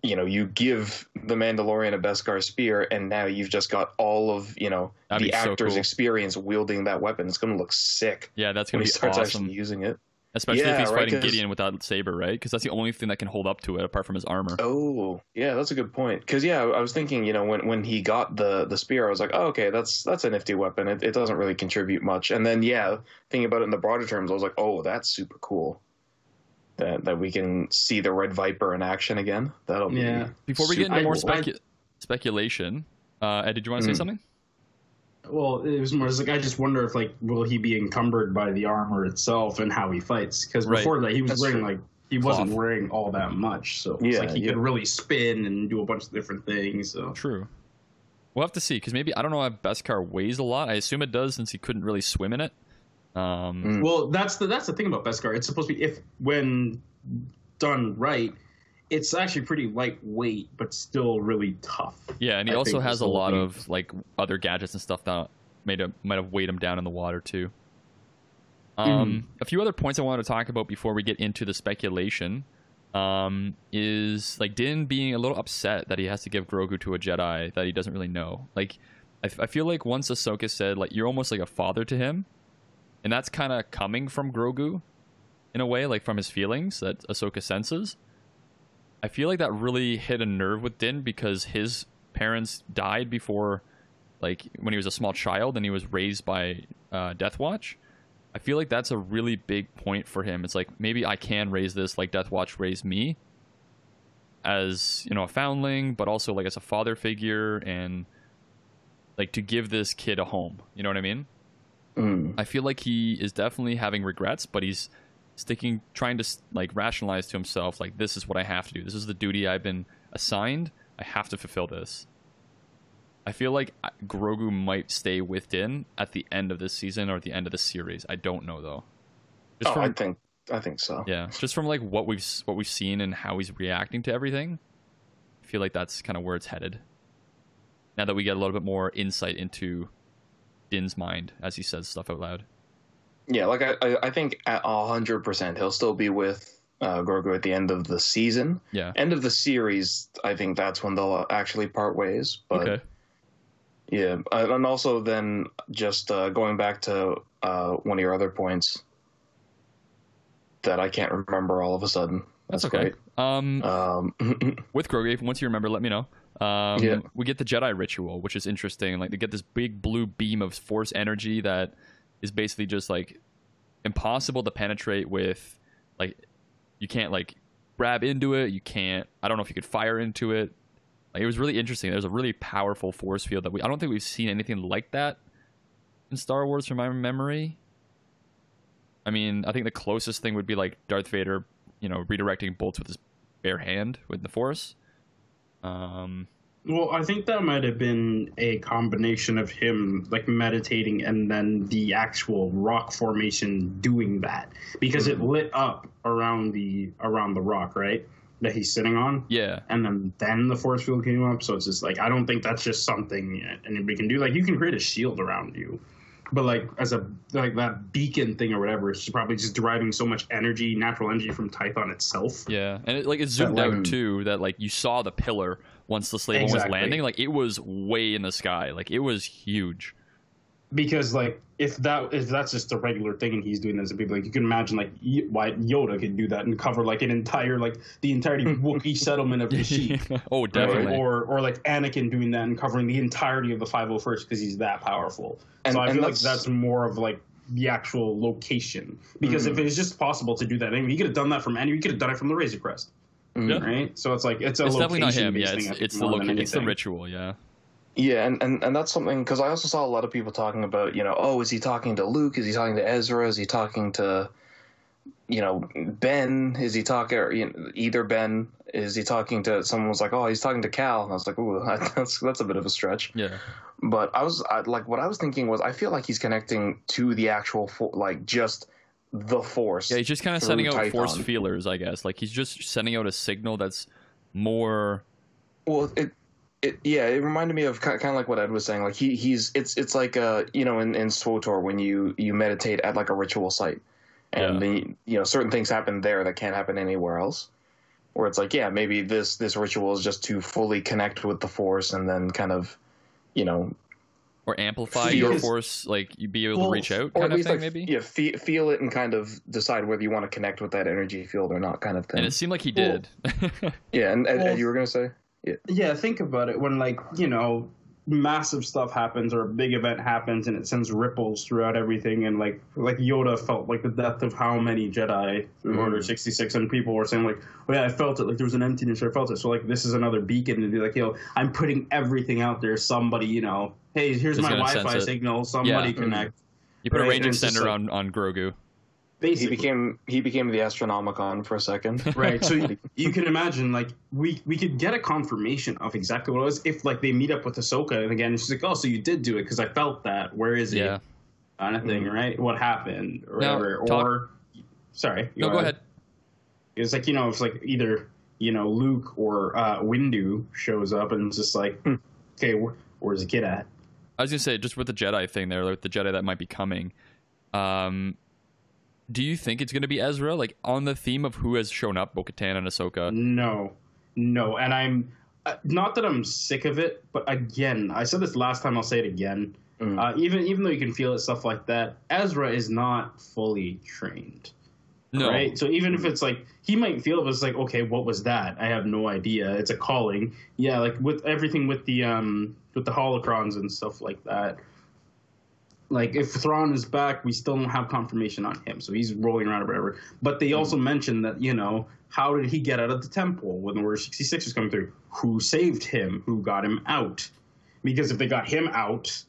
you know you give the mandalorian a beskar spear and now you've just got all of you know That'd the be so actor's cool. experience wielding that weapon it's going to look sick Yeah, that's going to be starts awesome. actually using it Especially if he's right, fighting Gideon without saber, right? Because that's the only thing that can hold up to it apart from his armor. Oh, yeah, that's a good point. Because yeah, I was thinking, you know, when when he got the the spear, I was like, oh, okay, that's that's a nifty weapon. It, it doesn't really contribute much. And then yeah, thinking about it in the broader terms, I was like, oh, that's super cool. That that we can see the Red Viper in action again. That'll be Yeah. Before we get into more specu- speculation, uh, Ed, did you want to say Mm. something? Well, it was more just like I just wonder if like will he be encumbered by the armor itself and how he fights? Because Right. before that he was That's wearing true. like he wasn't Cloth. wearing all that much, so it's Yeah, like he yeah. could really spin and do a bunch of different things. So True. We'll have to see because maybe I don't know if Beskar weighs a lot. I assume it does since he couldn't really swim in it. Um, Mm. Well, that's the that's the thing about Beskar. It's supposed to be if when done right, it's actually pretty lightweight, but still really tough. Yeah, and he I also has a lot thing. of like other gadgets and stuff that made him might have weighed him down in the water too. Um, Mm-hmm. A few other points I wanted to talk about before we get into the speculation um, is like Din being a little upset that he has to give Grogu to a Jedi that he doesn't really know. Like, I, I feel like once Ahsoka said like you're almost like a father to him, and that's kind of coming from Grogu in a way, like from his feelings that Ahsoka senses. I feel like that really hit a nerve with Din because his parents died before, like when he was a small child, and he was raised by uh, Death Watch. I feel like that's a really big point for him. It's like maybe I can raise this like Death Watch raised me, as you know a foundling, but also like as a father figure and like to give this kid a home. You know what I mean? Mm. I feel like he is definitely having regrets, but he's sticking, trying to like rationalize to himself, like this is what I have to do. This is the duty I've been assigned. I have to fulfill this. I feel like Grogu might stay with Din at the end of this season or at the end of the series. I don't know though. Just Oh, from I think I think so. yeah, just from like what we've what we've seen and how he's reacting to everything, I feel like that's kind of where it's headed. Now that we get a little bit more insight into Din's mind as he says stuff out loud. Yeah, like I, I- think at hundred percent he'll still be with uh, Grogu at the end of the season. Yeah. End of the series, I think that's when they'll actually part ways. But okay. yeah, and also then just uh, going back to uh, one of your other points that I can't remember all of a sudden. That's, That's, okay. great. Um, Um, with Grogu, once you remember, let me know. Um, Yeah. We get the Jedi ritual, which is interesting. Like they get this big blue beam of Force energy that is basically just like impossible to penetrate with. Like you can't like grab into it. You can't. I don't know if you could fire into it. Like it was really interesting. There's a really powerful force field that we. I don't think we've seen anything like that in Star Wars from my memory. I mean, I think the closest thing would be like Darth Vader, you know, redirecting bolts with his bare hand with the Force. Um, Well, I think that might have been a combination of him like meditating and then the actual rock formation doing that because it lit up around the around the rock, right? That he's sitting on. yeah, And then then the force field came up, so it's just like I don't think that's just something anybody can do. Like you can create a shield around you, but like as a like that beacon thing or whatever, it's probably just deriving so much energy, natural energy from Tython itself. yeah, and it, like it zoomed like- out too. That like you saw the pillar once the slave one was landing. Like it was way in the sky. Like it was huge. because like if that if that's just a regular thing and he's doing this and people like you can imagine like Y- why Yoda could do that and cover like an entire like the entirety Wookiee settlement of Kashyyyk. oh, definitely. Or or like Anakin doing that and covering the entirety of the 501st because he's that powerful. And- so I and feel like that's- that's more of like the actual location because Mm. if it's just possible to do that, I mean, he could have done that from any. He could have done it from the Razor Crest, Mm-hmm. Yeah. right? So it's like it's a It's definitely not location him. Yeah, it's, it's the more than loca- it's the ritual. Yeah, Yeah, and, and, and that's something because I also saw a lot of people talking about, you know, oh, is he talking to Luke? Is he talking to Ezra? Is he talking to, you know, Ben? Is he talking, or, you know, either Ben? Is he talking to someone was like, oh, he's talking to Cal? And I was like, ooh, that's that's a bit of a stretch. yeah, But I was I, like, what I was thinking was, I feel like he's connecting to the actual, like, just the Force. yeah. He's just kind of sending out force feelers, I guess. Like he's just sending out a signal that's more. Well, it, it yeah, it reminded me of kind of like what Ed was saying. Like he he's it's it's like uh you know in in SWTOR when you you meditate at like a ritual site, and Yeah. the you know certain things happen there that can't happen anywhere else. Where it's like yeah maybe this this ritual is just to fully connect with the force and then kind of you know Or amplify Feel- your force, like you be able Well, to reach out, or kind at of least thing, like maybe. yeah fe- feel it and kind of decide whether you want to connect with that energy field or not kind of thing. And it seemed like he Well- did. yeah, and Ed, Well- Ed, you were gonna say Yeah, think about it. When like you know, massive stuff happens or a big event happens, and it sends ripples throughout everything, and like like Yoda felt like the death of how many Jedi Mhm. Order sixty six, and people were saying like, "Oh yeah, I felt it. Like there was an emptiness. I felt it." So like this is another beacon, and be like, "Yo, I'm putting everything out there. Somebody, you know, hey, here's Is my Wi-Fi signal. Somebody Yeah. connect." you put a Right, range it's just extender like- on on Grogu. He became he became the Astronomicon for a second. right so you, you can imagine like we we could get a confirmation of exactly what it was if like they meet up with Ahsoka and again she's like oh so you did do it because I felt that where is he Yeah. kind of thing right what happened or Now, whatever talk- or sorry No, go ahead. it's like you know it's like either you know Luke or uh Windu shows up and it's just like Hmm. okay where, where's the kid at I was gonna say just with the Jedi thing there, like the Jedi that might be coming. Um, do you think it's gonna be Ezra? Like on the theme of who has shown up, Bo-Katan and Ahsoka. No, no, and I'm uh, not that I'm sick of it, but again, I said this last time. I'll say it again. Mm. Uh, even even though you can feel it, stuff like that, Ezra is not fully trained, No, right? So even if it's like he might feel it was like, okay, what was that? I have no idea. It's a calling, yeah. Like with everything with the um with the holocrons and stuff like that. Like if Thrawn is back, we still don't have confirmation on him, so he's rolling around or whatever. But they also mm-hmm. mentioned that you know how did he get out of the temple when the Order sixty six was coming through? Who saved him? Who got him out? Because if they got him out,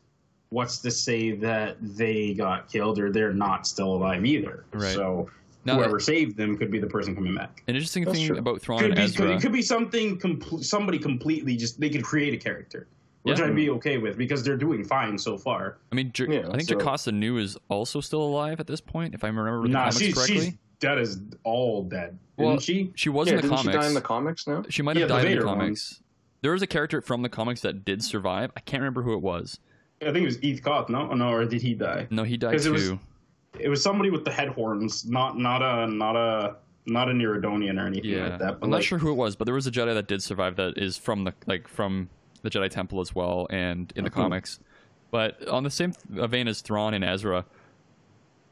what's to say that they got killed or they're not still alive either? Right. So Now, whoever saved them could be the person coming back. an interesting That's thing true. about Thrawn Could and be, Ezra. could, it could be something. Compl- somebody completely just they could create a character. Which Yeah. I'd be okay with because they're doing fine so far. I mean, J- Yeah, I think so- Jocasta Nu is also still alive at this point, if I remember the Nah, comics she's correctly. she's dead as all dead. Well, Isn't she? She was yeah, in the didn't comics. she die in the comics now? She might Yeah, have the died in the Vader one. comics. There was a character from the comics that did survive. I can't remember who it was. I think it was Eth Koth, no? Oh, no, or did he die? No, he died 'Cause it was- too. It was somebody with the head horns, not not a not a not a Neridonian or anything Yeah, like that. But I'm like, not sure who it was, but there was a Jedi that did survive that is from the like from the Jedi Temple as well, and in the Mhm. comics. But on the same vein as Thrawn and Ezra,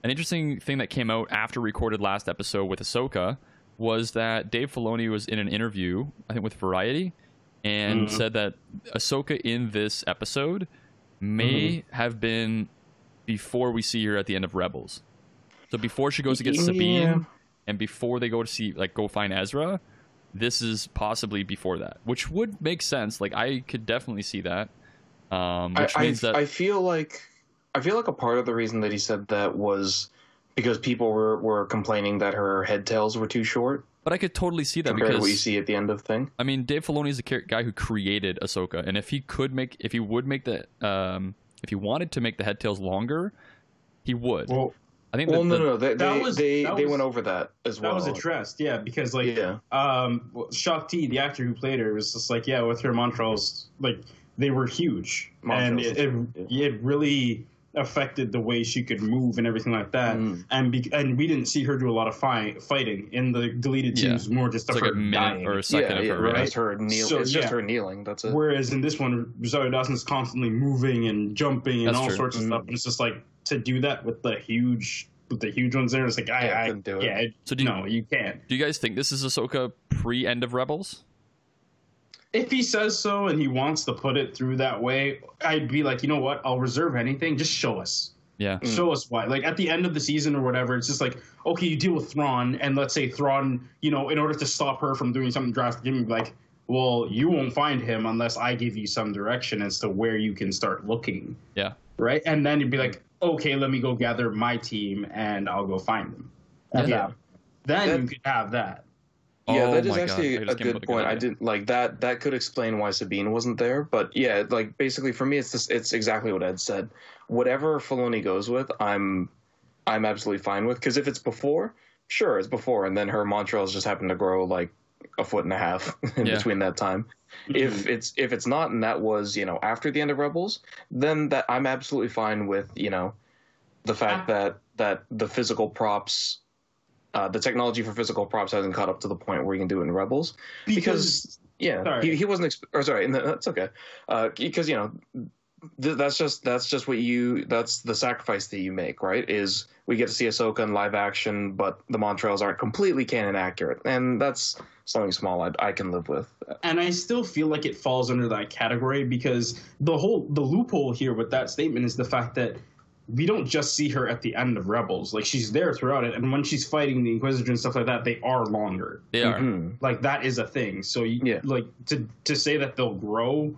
an interesting thing that came out after recorded last episode with Ahsoka was that Dave Filoni was in an interview, I think with Variety, and Mhm. said that Ahsoka in this episode may have been before we see her at the end of Rebels. So before she goes to get Yeah. Sabine, and before they go to see like go find Ezra, this is possibly before that, which would make sense. Like I could definitely see that. Um, which I, means that I feel like I feel like a part of the reason that he said that was because people were, were complaining that her head tails were too short but I could totally see that compared to what you see at the end of thing. I mean Dave Filoni is the guy who created Ahsoka, and if he could make, if he would make the, um, if he wanted to make the head tails longer, he would. well, I think Well, that no, the- no, no. They that they, was- they, that they was- went over that as well. that was addressed, yeah, because like yeah, um well, Shakti, the actor who played her, was just like, yeah, with her Montrals, like they were huge, and it, it, yeah. it really affected the way she could move and everything like that. Mm. And be, and we didn't see her do a lot of fight, fighting in the deleted Yeah. scenes, more just it's of like her a minute dying. or a second yeah, of yeah, her. right. right? It's her kneel. So, it's just her kneeling. That's it. Whereas in this one, Rosario Dawson's constantly moving and jumping and That's all true. sorts of Mm. stuff. And it's just like to do that with the huge with the huge ones there. It's like I, Yeah, I do it. yeah, it- So do you- no, you can't. Do you guys think this is Ahsoka pre end of Rebels? If he says so and he wants to put it through that way, I'd be like, you know what? I'll reserve anything. Just show us. Yeah. Mm. Show us why. Like at the end of the season or whatever, it's just like, okay, you deal with Thrawn, and let's say Thrawn, you know, in order to stop her from doing something drastic, you'd be like, well, you won't find him unless I give you some direction as to where you can start looking. Yeah. Right? And then you'd be like, okay, let me go gather my team and I'll go find them. At Yeah. Then That- you could have that. Yeah, Oh that is my God, actually I a just came up good with a point. I didn't like that. That could explain why Sabine wasn't there. But yeah, like basically for me, it's this. It's exactly what Ed said. Whatever Filoni goes with, I'm, I'm absolutely fine with. Because if it's before, sure, it's before, and then her Montrals just happened to grow like a foot and a half in Yeah. between that time. If it's if it's not, and that was you know after the end of Rebels, then that I'm absolutely fine with you know, the fact Ah. that that the physical props. Uh, the technology for physical props hasn't caught up to the point where you can do it in Rebels because yeah, Sorry. he, he wasn't. Exp- or sorry, and that's okay. Uh, because you know, th- that's just that's just what you. That's the sacrifice that you make, right? Is we get to see Ahsoka in live action, but the Montrals aren't completely canon accurate, and that's something small I, I can live with. and I still feel like it falls under that category because the whole the loophole here with that statement is the fact that we don't just see her at the end of Rebels. Like she's there throughout it, and when she's fighting the Inquisitor and stuff like that, they are longer. They are. Mhm. Like that is a thing. So you, Yeah. like to to say that they'll grow,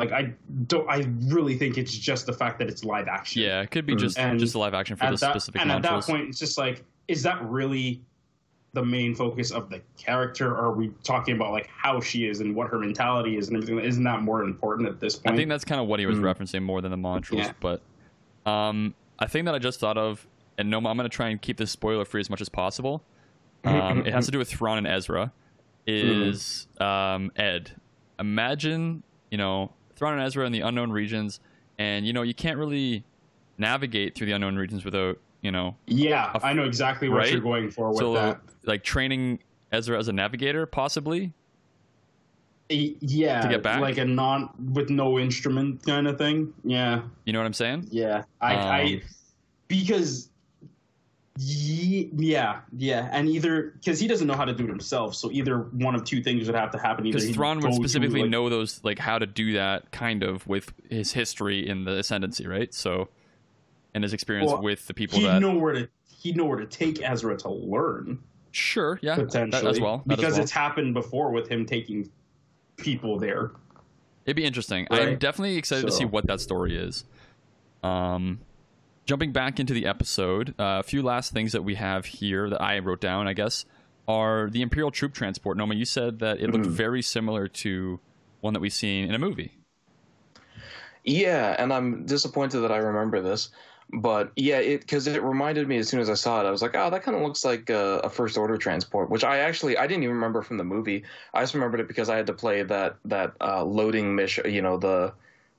like I don't. I really think it's just the fact that it's live action. Yeah, it could be just And just a live action for the that, specific and at that point, it's just like, is that really the main focus of the character? Or are we talking about like how she is and what her mentality is and everything? Isn't that more important at this point? I think that's kind of what he was Mm. referencing more than the modules. Yeah. But um, I think that I just thought of, and no, I'm going to try and keep this spoiler free as much as possible. Um, it has to do with Thrawn and Ezra. Is um, Ed? Imagine you know Thrawn and Ezra in the unknown regions, and you know you can't really navigate through the unknown regions without you know yeah, I know exactly what Right? you're going for with so that. like training Ezra as a navigator possibly. Yeah, to get back? like a non with no instrument kind of thing. Yeah, You know what I'm saying? yeah. I, I Um, because ye- yeah, yeah, and either because he doesn't know how to do it himself, so either one of two things would have to happen. Because Thrawn would specifically like- know those, like how to do that, kind of with his history in the ascendancy, right? So, and his experience Well, with the people he'd that. know where to he'd know where to take Ezra to learn sure, yeah, that, potentially as well. that as because well. it's happened before with him taking people there. It'd be interesting. I'm definitely excited to see what that story is. Um, jumping back into the episode, uh, a few last things that we have here that I wrote down, I guess, are the Imperial troop transport. Noma, you said that it looked Mhm. very similar to one that we've seen in a movie. Yeah, and I'm disappointed that I remember this, but yeah, it because it reminded me as soon as I saw it, I was like, oh, that kind of looks like a, a, first order transport, which I actually I didn't even remember from the movie. I just remembered it because I had to play that that uh, loading mission, you know, the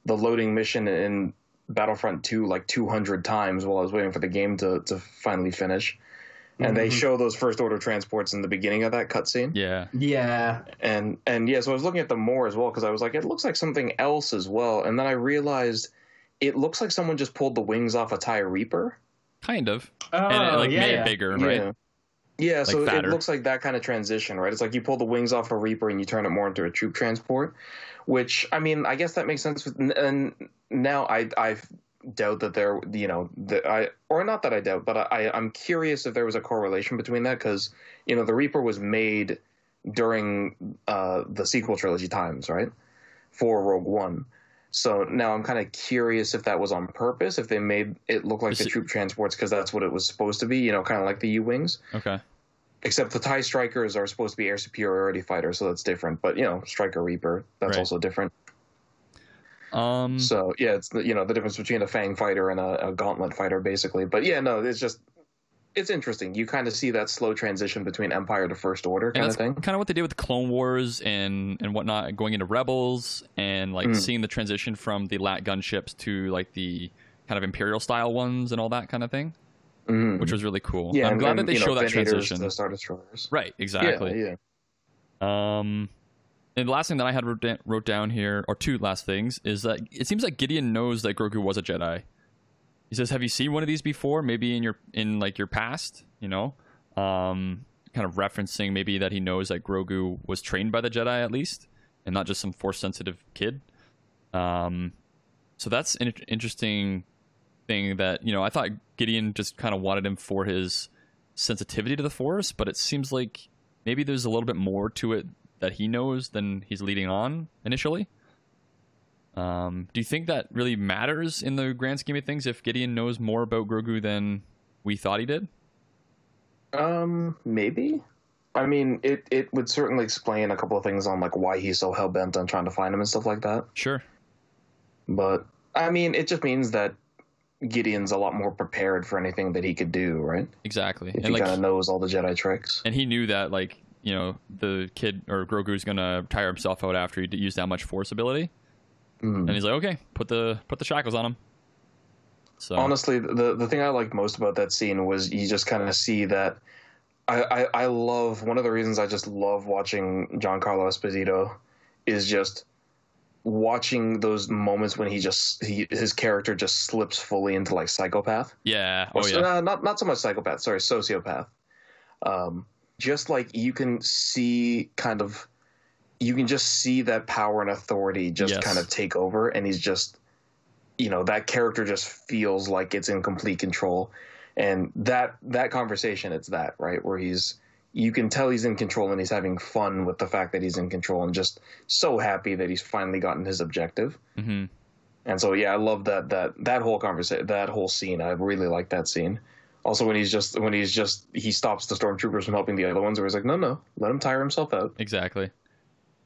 the loading mission in Battlefront 2 like 200 times while I was waiting for the game to to finally finish. And mm-hmm. they show those first order transports in the beginning of that cutscene. Yeah. Yeah. And and yeah, so I was looking at them more as well because I was like, it looks like something else as well. And then I realized it looks like someone just pulled the wings off a TIE Reaper. Kind of. Oh, and it, like yeah, made yeah. it bigger, right? Yeah. Yeah, like so fatter. it looks like that kind of transition, right? It's like you pull the wings off a Reaper and you turn it more into a troop transport, which I mean, I guess that makes sense. With, and now I I doubt that there, you know, that I or not that I doubt, but I I'm curious if there was a correlation between that because you know the Reaper was made during uh, the sequel trilogy times, right? For Rogue One. So now I'm kind of curious if that was on purpose, if they made it look like the troop transports because that's what it was supposed to be, you know, kind of like the U wings. Okay. Except the TIE Strikers are supposed to be air superiority fighters, so that's different. But you know, Striker Reaper, that's right. also different. Um. So yeah, it's the, you know the difference between a Fang fighter and a, a Gauntlet fighter, basically. But yeah, no, it's just it's interesting. You kind of see that slow transition between Empire to First Order kind of thing. Kind of what they did with Clone Wars and and whatnot, going into Rebels and like mm. seeing the transition from the lat gunships to like the kind of Imperial style ones and all that kind of thing, mm. which was really cool. Yeah, I'm and, glad and, that they show know, that transition. The Star Destroyers. Right. Exactly. Yeah. yeah. Um. And the last thing that I had wrote, wrote down here, or two last things, is that it seems like Gideon knows that Grogu was a Jedi. He says, "Have you seen one of these before? Maybe in your in like your past, you know." Um, kind of referencing maybe that he knows that Grogu was trained by the Jedi at least, and not just some force sensitive kid. Um, so that's an interesting thing that you know. I thought Gideon just kind of wanted him for his sensitivity to the force, but it seems like maybe there's a little bit more to it that he knows than he's leading on initially. Um, do you think that really matters in the grand scheme of things if Gideon knows more about Grogu than we thought he did? Um, maybe. I mean, it it would certainly explain a couple of things on like why he's so hell bent on trying to find him and stuff like that. Sure. But I mean, it just means that Gideon's a lot more prepared for anything that he could do, right? Exactly. If and he like, kind of knows all the Jedi tricks. And he knew that, like, you know, the kid or Grogu's gonna tire himself out after he used that much Force ability. Mm. And he's like, okay, put the put the shackles on him. So honestly, the the thing I liked most about that scene was you just kind of see that. I, I, I love one of the reasons I just love watching Giancarlo Esposito is just watching those moments when he just he, his character just slips fully into like psychopath. Yeah. Oh or, yeah. Uh, not not so much psychopath. Sorry, sociopath. Um, just like you can see kind of you can just see that power and authority just yes. kind of take over and he's just you know that character just feels like it's in complete control and that that conversation it's that right where he's you can tell he's in control and he's having fun with the fact that he's in control and just so happy that he's finally gotten his objective mm-hmm. and so yeah i love that that that whole conversation that whole scene i really like that scene also when he's just when he's just he stops the stormtroopers from helping the other ones where he's like no no let him tire himself out exactly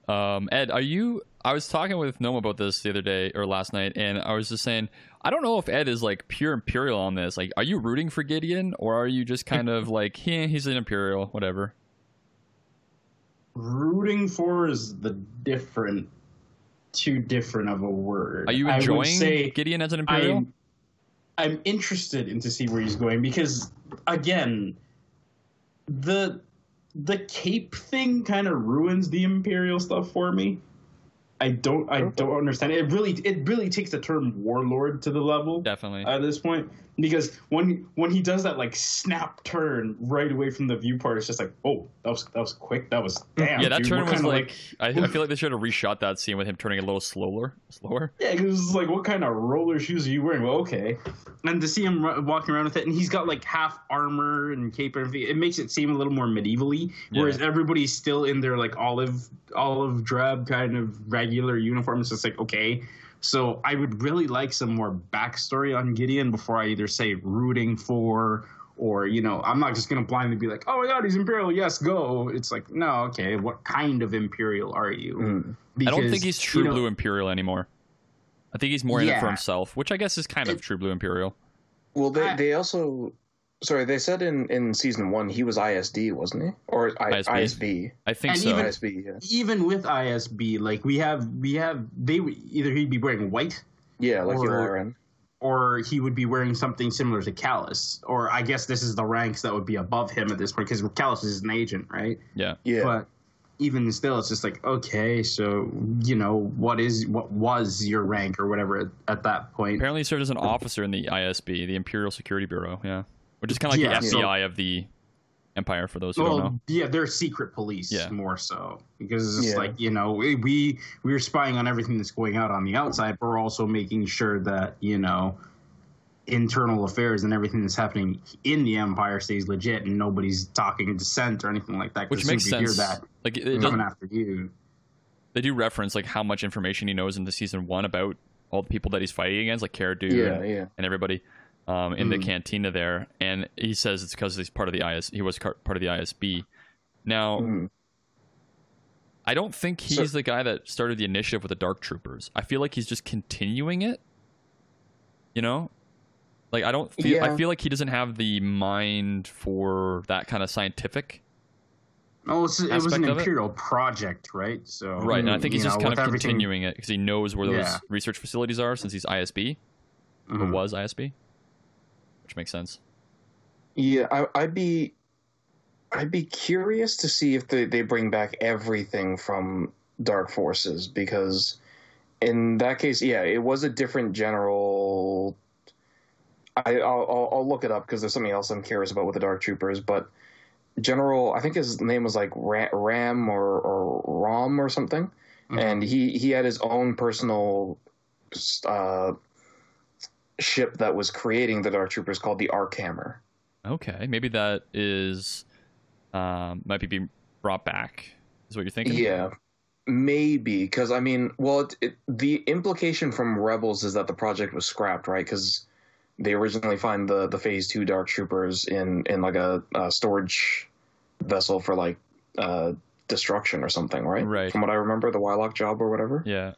um, Ed, are you? I was talking with Noma about this the other day or last night, and I was just saying I don't know if Ed is like pure Imperial on this. Like, are you rooting for Gideon, or are you just kind of like, yeah, he's an Imperial, whatever? Rooting for is the different, too different of a word. Are you enjoying Gideon as an Imperial? I'm, I'm interested in to see where he's going because, again, the the cape thing kind of ruins the imperial stuff for me. I don't I don't understand it. it. Really it really takes the term warlord to the level. Definitely. At this point because when when he does that like snap turn right away from the viewport it's just like, "Oh, that was that was quick. That was mm. damn." Yeah, that dude, turn was like, like I, I, feel like they should have reshot that scene with him turning a little slower, slower. Yeah, cuz it's like what kind of roller shoes are you wearing? Well, okay. And to see him walking around with it and he's got like half armor and cape and everything, it makes it seem a little more medievally whereas yeah. everybody's still in their like olive olive drab kind of regular regular uniform. It's just like, okay. So I would really like some more backstory on Gideon before I either say rooting for or, you know, I'm not just going to blindly be like, oh my God, he's Imperial. Yes, go. It's like, no, okay. What kind of Imperial are you? Mm. Because, I don't think he's true you know, blue Imperial anymore. I think he's more in it for himself, which I guess is kind of True Blue Imperial. Well, they I- they also, sorry, they said in in season one he was ISD, wasn't he? Or I, ISB. ISB. I think And so. even- ISB. Yeah. Even with ISB, like we have, we have they either he'd be wearing white Yeah, like Or- Yularen. or he would be wearing something similar to Kallus. Or I guess this is the ranks that would be above him at this point because Kallus is an agent, right? yeah. Yeah. But even still, it's just like okay, so you know what is what was your rank or whatever at, at that point. Apparently, he served as an officer in the ISB, the Imperial Security Bureau. Yeah, which is kind of like Yeah, the so- FBI of the Empire. For those who Well, don't know. yeah, they're secret police Yeah. more so because it's Yeah. like you know we we we're spying on everything that's going out on the outside, but we're also making sure that you know internal affairs and everything that's happening in the empire stays legit and nobody's talking dissent or anything like that. 'cause Which as soon makes as you hear sense. that Like it, it coming doesn't, after you. they do reference like how much information he knows into season one about all the people that he's fighting against, like Cara Dune Yeah, and, yeah. and everybody um, in the Mm. cantina there. And he says it's because he's part of the IS. He was part of the ISB. Now, Mhm. I don't think he's So- the guy that started the initiative with the Dark Troopers. I feel like he's just continuing it. You know, like I don't feel. I feel like he doesn't have the mind for that kind of scientific. Oh, it was an imperial project, right? So Right, and I think he's just know, kind of everything- continuing it because he knows where those Yeah. research facilities are since he's ISB or Mhm. was ISB, which makes sense. Yeah, I, I'd be, I'd be curious to see if they, they bring back everything from Dark Forces because, in that case, yeah, it was a different general. I I'll, I'll, I'll look it up because there's something else I'm curious about with the Dark Troopers, but General, I think his name was like Ram or or Rom or something, Mhm. and he he had his own personal. Uh, ship that was creating the Dark Troopers called the Arc Hammer. Okay, maybe that is um, might be being brought back. Is what you're thinking? Yeah, maybe because I mean, well, it, it, the implication from Rebels is that the project was scrapped, right? Because they originally find the the Phase Two Dark Troopers in in like a, a storage vessel for like uh, destruction or something, right? Right. From what I remember, the Wynkahthu job or whatever. Yeah.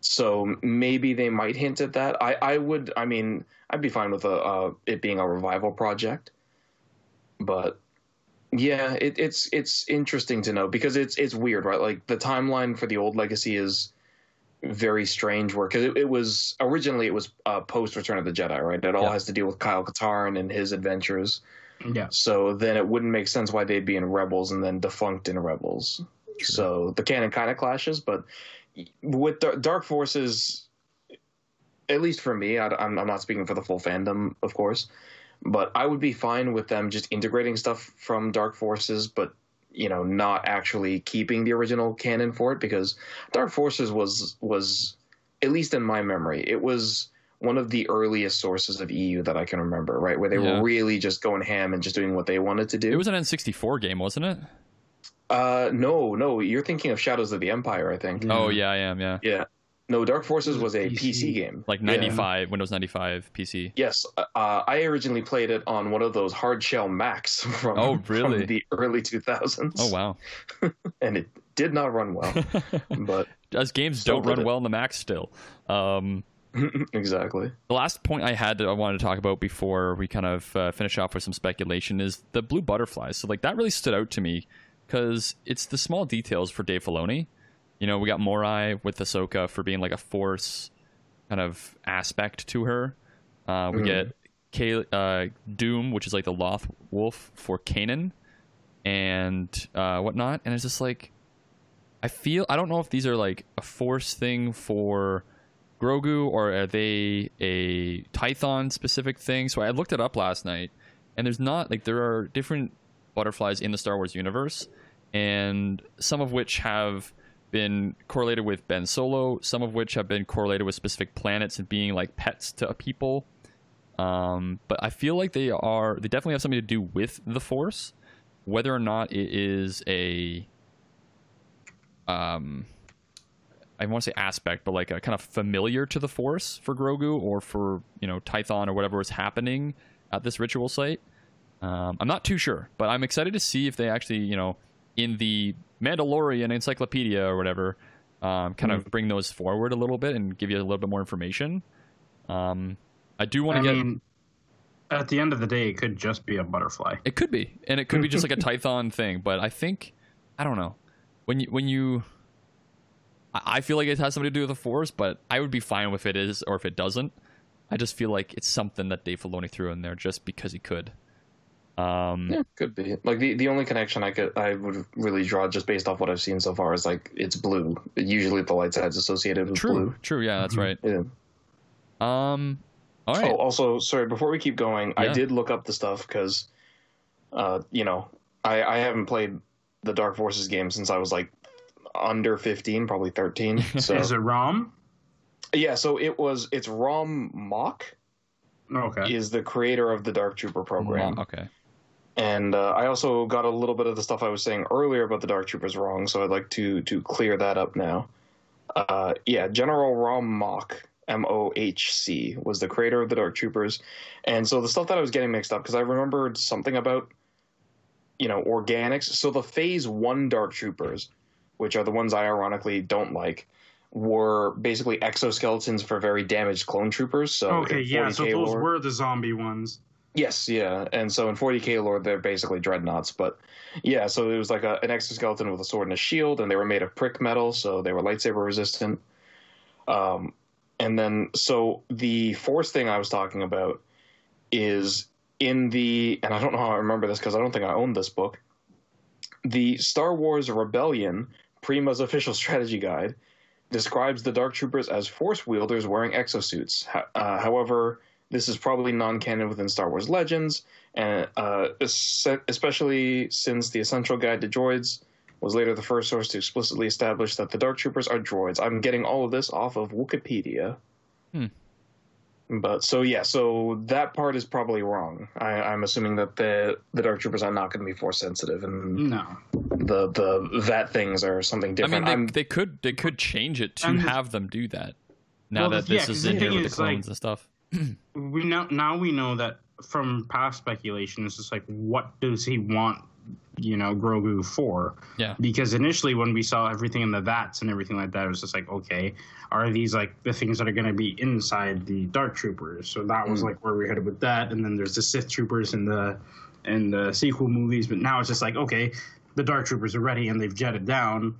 So maybe they might hint at that. I I would. I mean, I'd be fine with a uh, it being a revival project, but yeah, it, it's it's interesting to know because it's it's weird, right? Like the timeline for the old legacy is very strange. work because it, it was originally it was uh, post Return of the Jedi, right? It all Yeah. has to deal with Kyle Katarn and his adventures. Yeah. So then it wouldn't make sense why they'd be in Rebels and then defunct in Rebels. So the canon kind of clashes, but with Dark Forces, at least for me, I, am I'm not speaking for the full fandom, of course, but I would be fine with them just integrating stuff from Dark Forces, but you know, not actually keeping the original canon for it because Dark Forces was was at least in my memory, it was one of the earliest sources of EU that I can remember, right? Where they Yeah. were really just going ham and just doing what they wanted to do. It was an N64 game, wasn't it? Uh no, no, you're thinking of Shadows of the Empire, I think. Yeah. Oh yeah, I am. Yeah, Yeah. No, Dark Forces was was a a PC. PC game. like 95, Windows 95 PC. Yes, uh, I originally played it on one of those hard shell Macs from, Oh, from really? the early 2000s. Oh wow. And it did not run well, but As games don't run it. well in the Mac still. Um, exactly. the last point I had that I wanted to talk about before we kind of uh, finish off with some speculation is the blue butterflies. So like that really stood out to me because it's the small details for Dave Filoni. You know, we got Morai with Ahsoka for being like a force kind of aspect to her. Uh, we Mhm. get Kay- uh, Dume, which is like the Loth Wolf for Kanan and uh, whatnot. And it's just like, I feel I don't know if these are like a force thing for Grogu or are they a Tython specific thing. So I looked it up last night, and there's not like there are different butterflies in the Star Wars universe, and some of which have been correlated with Ben Solo, some of which have been correlated with specific planets and being like pets to people. Um, but I feel like they are they definitely have something to do with the Force, whether or not it is a um I want to say aspect, but like a kind of familiar to the Force for Grogu or for you know Tython or whatever is happening at this ritual site. Um, I'm not too sure, but I'm excited to see if they actually you know in the Mandalorian encyclopedia or whatever um, kind of bring those forward a little bit and give you a little bit more information. Um, I do want to get. mean, at the end of the day, it could just be a butterfly. It could be, and it could be just like a Tython thing. But I think I don't know when you when you. I I feel like it has something to do with the Force, but I would be fine if it is or if it doesn't. I just feel like it's something that Dave Filoni threw in there just because he could. Um, Yeah, could be. Like the, the only connection I could I would really draw just based off what I've seen so far is like it's blue. Usually the light side's associated with true, blue. true. Yeah, that's right. Yeah. Um, all right. Oh, also, sorry. Before we keep going, I did look up the stuff because, uh, you know, I I haven't played the Dark Forces game since I was like under fifteen, probably thirteen. So Is it ROM? yeah, so it was it's Rom Mohc Okay. is the creator of the Dark Trooper program. Well, okay. And uh, I also got a little bit of the stuff I was saying earlier about the Dark Troopers wrong, so I'd like to to clear that up now. Uh, yeah, General Rom Mohc, M O H C, was the creator of the Dark Troopers, and so the stuff that I was getting mixed up because I remembered something about, you know, organics. So the Phase One Dark Troopers, which are the ones I ironically don't like, were basically exoskeletons for very damaged clone troopers. So okay, yeah, so those were the zombie ones. Yes, yeah, and so in 40k lore they're basically dreadnoughts, but yeah, so it was like a, an exoskeleton with a sword and a shield, and they were made of phrik metal, so they were lightsaber resistant. Um, and then so the force thing I was talking about is in the, and I don't know how I remember this because I don't think I owned this book. The Star Wars Rebellion Prima's official strategy guide describes the Dark Troopers as force wielders wearing exosuits. Uh, however, this is probably non-canon within Star Wars Legends, and uh, especially since the Essential Guide to Droids was later the first source to explicitly establish that the Dark Troopers are droids. I'm getting all of this off of Wikipedia. Hmm. But so yeah, so that part is probably wrong. I, I'm assuming that the the Dark Troopers are not going to be force sensitive, and No. the the that things are something different. I'm- they, they could they could change it to And- have them do that. Now Well, that yeah, is in here with the is, like- clones and stuff. we know now we know that from past speculation it's just like what does he want you know grogu for? Yeah. because initially when we saw everything in the vats and everything like that it was just like okay are these like the things that are going to be inside the dark troopers? So that was Mm. like where we headed with that. And then there's the sith troopers in the in the sequel movies. But now it's just like okay the dark troopers are ready and they've jetted down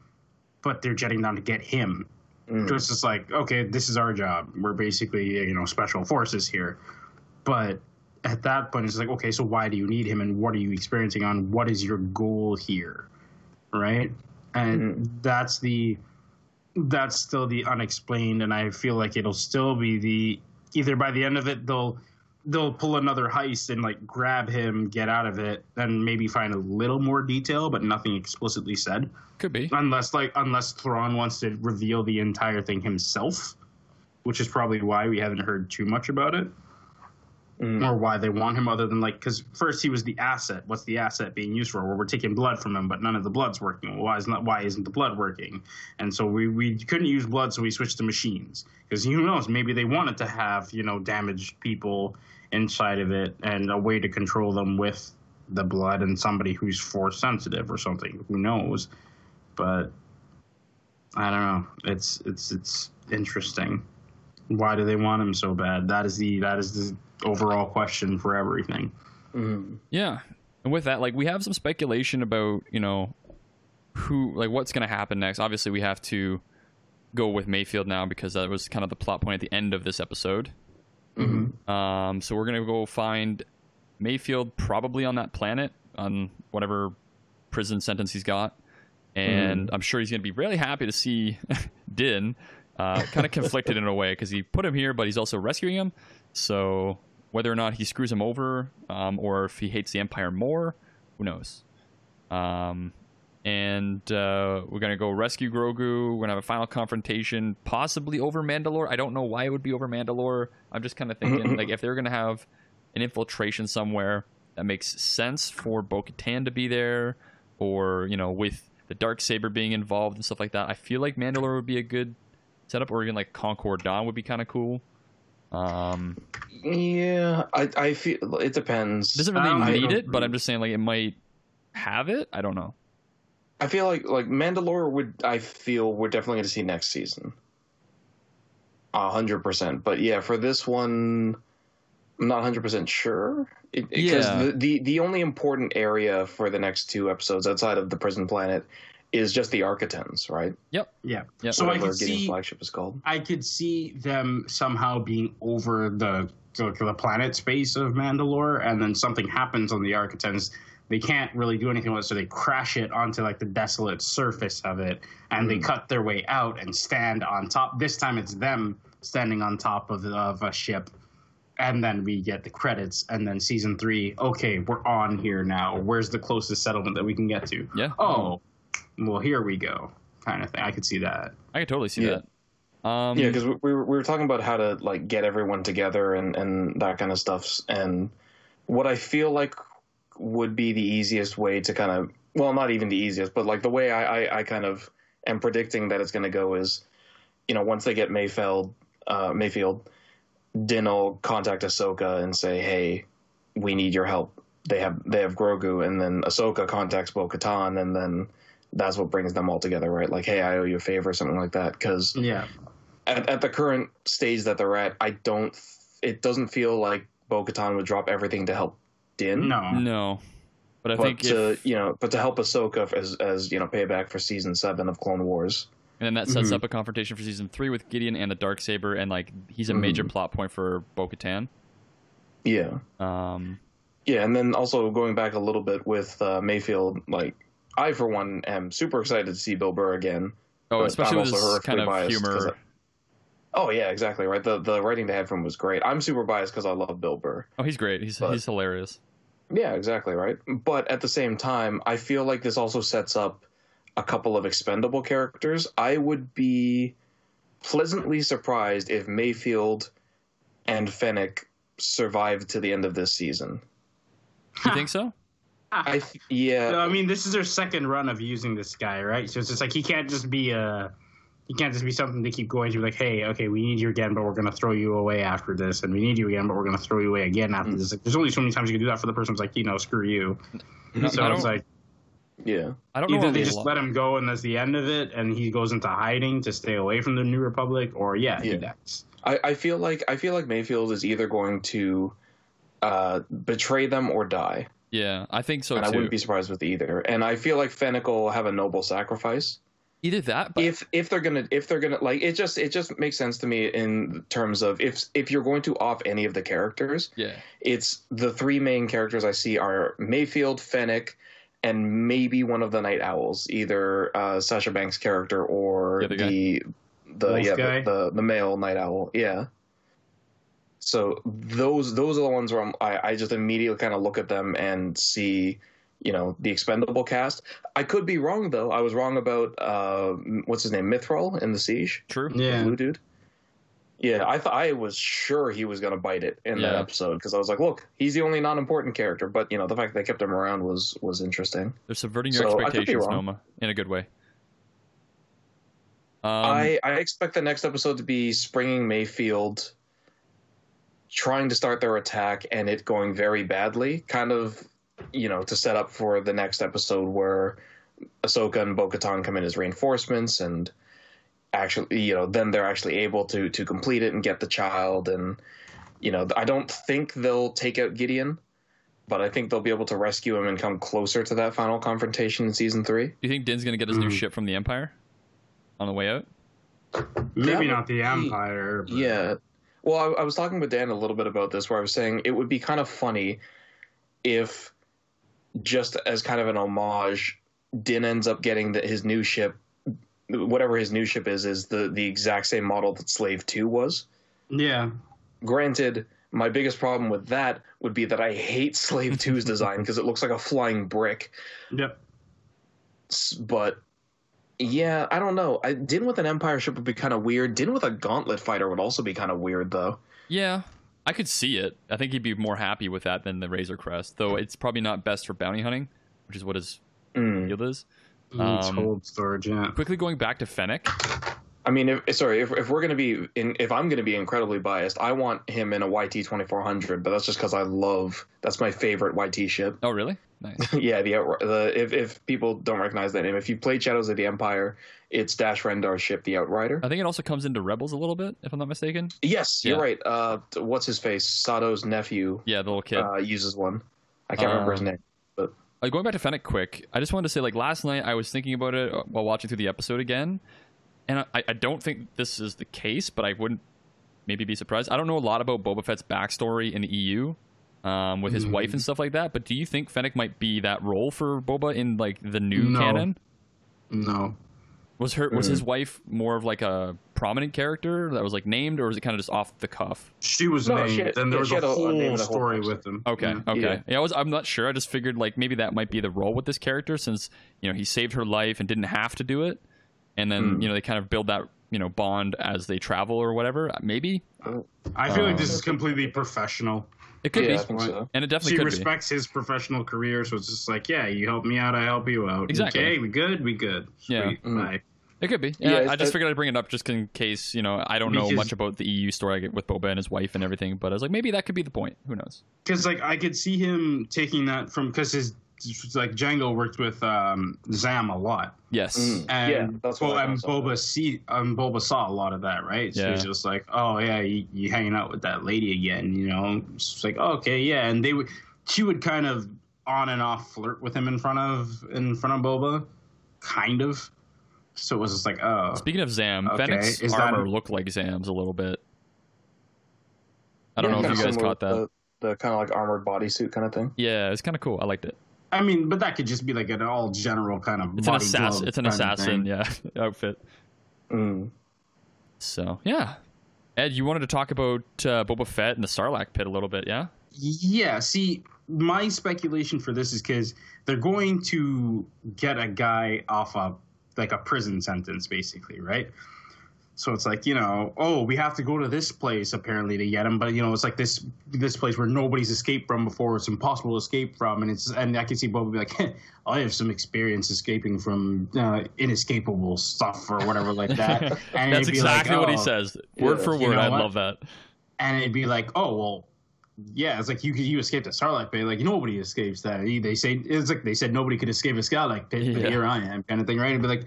but they're jetting down to get him Mm. so it's just like, okay, this is our job. We're basically, you know, special forces here. But at that point, it's like, okay, so why do you need him and what are you experiencing on? What is your goal here? Right? And that's the, that's still the unexplained. And I feel like it'll still be the, either by the end of it, they'll, they'll pull another heist and like grab him, get out of it, and maybe find a little more detail, but nothing explicitly said Could be. unless like unless Thrawn wants to reveal the entire thing himself, which is probably why we haven't heard too much about it, Mm. or why they want him other than like because first he was the asset. What's the asset being used for? Well, we're taking blood from him, but none of the blood's working. Well, why is not why isn't the blood working? And so we we couldn't use blood, so we switched to machines because who knows? Maybe they wanted to have you know damaged people inside of it and a way to control them with the blood and somebody who's force sensitive or something. Who knows? but I don't know. It's it's it's interesting. Why do they want him so bad? That is the that is the overall question for everything. Mm. Yeah. And with that, like we have some speculation about, you know, who like what's gonna happen next. Obviously we have to go with Mayfield now because that was kind of the plot point at the end of this episode. Um, so we're gonna go find Mayfield probably on that planet on whatever prison sentence he's got, and I'm sure he's gonna be really happy to see Din. Uh, kind of conflicted in a way because he put him here, but he's also rescuing him. So whether or not he screws him over, um, or if he hates the Empire more, who knows? Um, and uh, we're gonna go rescue Grogu. We're gonna have a final confrontation, possibly over Mandalore. I don't know why it would be over Mandalore. I'm just kind of thinking like if they're gonna have an infiltration somewhere that makes sense for Bo-Katan to be there, or you know with the dark saber being involved and stuff like that. I feel like Mandalore would be a good setup, or even like Concord Dawn would be kind of cool. Um, Yeah, I I feel it depends. doesn't really don't- need it, but I'm just saying like it might have it. I don't know. I feel like like Mandalore would I feel we're definitely going to see next season. A hundred percent, but yeah, for this one, I'm not hundred percent sure because Yeah. the, the the only important area for the next two episodes outside of the prison planet is just the Arquitens, right? Yep. Yeah. Yep. So I Whatever could see flagship is called. I could see them somehow being over the the, the planet space of Mandalore, and then something happens on the Arquitens. They can't really do anything with it, so they crash it onto like the desolate surface of it, and they cut their way out and stand on top. This time, it's them standing on top of, of a ship, and then we get the credits, and then season three. Okay, we're on here now. Where's the closest settlement that we can get to? Yeah. Oh, well, here we go, kind of thing. I could see that. I could totally see Yeah. that. Um, Yeah, because we, we were we were talking about how to like get everyone together and and that kind of stuff. And what I feel like would be the easiest way to kind of well, not even the easiest, but like the way I I, I kind of am predicting that it's going to go is, you know, once they get Mayfield, uh, Mayfield, Din will contact Ahsoka and say, hey, we need your help. They have they have Grogu, and then Ahsoka contacts Bo Katan, and then that's what brings them all together, right? Like, hey, I owe you a favor, something like that, because Yeah. at, at the current stage that they're at, I don't. It doesn't feel like Bo Katan would drop everything to help Din. No. No. But I but think to if, you know, but to help Ahsoka as as you know, payback for season seven of Clone Wars. and then that sets Mhm. up a confrontation for season three with Gideon and the dark saber, and like he's a major Mhm. plot point for Bo-Katan. Yeah, Um, yeah, and then also going back a little bit with uh, Mayfield, like I for one am super excited to see Bill Burr again. oh, especially I'm with also this kind of humor. I- Oh yeah, exactly right. The the writing they had from him was great. I'm super biased because I love Bill Burr. Oh, he's great. He's But- he's hilarious. Yeah, exactly right. But at the same time, I feel like this also sets up a couple of expendable characters. I would be pleasantly surprised if Mayfield and Fennec survived to the end of this season. You think so? I th- yeah, So, I mean, this is their second run of using this guy, right? So it's just like he can't just be a, he can't just be something to keep going to. Be like, hey, okay, we need you again, but we're gonna throw you away after this, and we need you again, but we're gonna throw you away again after Mm. this. Like, there's only so many times you can do that for the person who's like, you know, screw you. No, so it's like yeah. I don't know. either what they just lo- let him go and that's the end of it, and he goes into hiding to stay away from the New Republic, or yeah, he Yeah. dies. I, I feel like I feel like Mayfield is either going to uh, betray them or die, Yeah, I think so and I wouldn't be surprised with either. And I feel like Fennec will have a noble sacrifice. Either that, but if if they're gonna if they're gonna like it just it just makes sense to me in terms of if if you're going to off any of the characters yeah, it's the three main characters i see are mayfield fennec and maybe one of the night owls either uh sasha banks character or The the the yeah the, the the male night owl yeah. So those those are the ones where I'm, I, I just immediately kind of look at them and see you know the expendable cast i could be wrong though i was wrong about uh what's his name Mythrol in the siege true. the Yeah. blue dude yeah i thought i was sure he was going to bite it in that episode because i was like look he's the only non-important character but you know the fact they kept him around was was interesting They're subverting your So, I could be expectations. Noma, in a good way. Um, i i expect the next episode to be springing mayfield trying to start their attack and it going very badly kind of you know to set up for the next episode where ahsoka and bo-katan come in as reinforcements and actually you know then they're actually able to to complete it and get the child and you know i don't think they'll take out gideon but i think they'll be able to rescue him and come closer to that final confrontation in season three do you think Din's gonna get his new Mhm. ship from the Empire on the way out? Maybe would not the Empire. but- Yeah. Well, I, I was talking with Dan a little bit about this, where I was saying it would be kind of funny if, just as kind of an homage, Din ends up getting the, his new ship, whatever his new ship is, is the the exact same model that Slave Two was. yeah. Granted, my biggest problem with that would be that I hate Slave 2's design because it looks like a flying brick. Yep. But yeah, I don't know. I, Din with an Empire ship would be kind of weird. Din with a Gauntlet fighter would also be kind of weird, though. Yeah, I could see it. I think he'd be more happy with that than the Razor Crest, though it's probably not best for bounty hunting, which is what his Mm. field is. It's Um, cold storage, yeah. Quickly going back to Fennec. I mean, if sorry, if, if we're gonna be in, if I'm gonna be incredibly biased, I want him in a YT 2400, but that's just because I love that's my favorite YT ship. Oh, really? Nice. yeah, the, the if if people don't recognize that name, if you played Shadows of the Empire, it's Dash Rendar's ship, the Outrider. I think it also comes into Rebels a little bit, if I'm not mistaken. Yes, you're Yeah. right. Uh, what's his face? Sato's nephew Yeah, the little kid. uh, uses one. I can't remember his Um, name. Uh, going back to Fennec quick, I just wanted to say, like last night, I was thinking about it uh, while watching through the episode again, and I, I don't think this is the case, but I wouldn't maybe be surprised. I don't know a lot about Boba Fett's backstory in the EU, um, with his wife and stuff like that. But do you think Fennec might be that role for Boba in like the new No. canon? No. Was her was his wife more of like a prominent character that was like named, or was it kind of just off the cuff? She was No, named, she had- and there yeah, was a had a- a whole a story backstory. with them. Okay, Yeah. okay. Yeah. Yeah. I was. I'm not sure. I just figured like maybe that might be the role with this character since you know he saved her life and didn't have to do it, and then Hmm. you know they kind of build that you know bond as they travel or whatever. Maybe I feel like Um, this is completely professional. it could Yeah, be, think so. and it definitely She could respects his professional career, so it's just like, yeah, you help me out, I help you out. Exactly. Okay, we good, we good. Yeah. Mm. Bye. It could be. Yeah, Yeah, I just figured I'd bring it up just in case you know I don't know Because- much about the EU story I get with Boba and his wife and everything, but I was like maybe that could be the point. Who knows? Because like I could see him taking that from because his like Jango worked with um, Zam a lot, Yes. Mm. and Yeah, that's what Bo- and thought, so. Boba see um, Boba saw a lot of that, right? So Yeah. he's just like, oh yeah, you, you hanging out with that lady again, you know? It's like oh, okay, yeah, and they would she would kind of on and off flirt with him in front of in front of Boba, kind of. So it was just like oh, Speaking of Zam, Okay, Fennec's is that- armor looked like Zam's a little bit. I don't Yeah, know if you guys caught that. The, the kind of like armored bodysuit kind of thing. Yeah, it's kind of cool. I liked it. I mean, but that could just be like an all general kind of It's an assassin. It's an assassin. Yeah, outfit. Mm. So yeah, Ed, you wanted to talk about uh, Boba Fett and the Sarlacc pit a little bit, yeah? Yeah, see, my speculation for this is because they're going to get a guy off a like a prison sentence, basically, right? So it's like you know, oh, we have to go to this place apparently to get him, but you know, it's like this this place where nobody's escaped from before. It's impossible to escape from, and it's and I can see Boba be like, I have some experience escaping from uh, inescapable stuff or whatever like that. And That's it'd like, exactly what he oh, says, word for You word. know I love that. and it'd be like, oh well, yeah, it's like you you escaped a Sarlacc Pit, like nobody escapes that. They say it's like they said nobody could escape a Sarlacc Pit, but Yeah. here I am, kind of thing, right? It'd be like,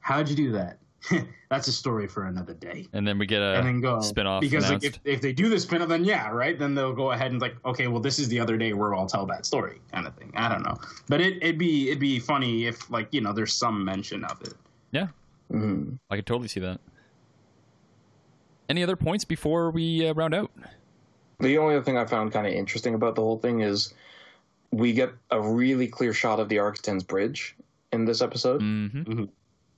how'd you do that? That's a story for another day. And then we get a and then go spin-off because like, if, if they do the spin-off, then yeah, right. Then they'll go ahead and like, okay, well, this is the other day where I'll tell that story, kind of thing. I don't know, but it, it'd be it'd be funny if like you know there's some mention of it. yeah, Mm. I could totally see that. Any other points before we uh, round out? The only other thing I found kind of interesting about the whole thing is we get a really clear shot of the Arquitens Bridge in this episode, hmm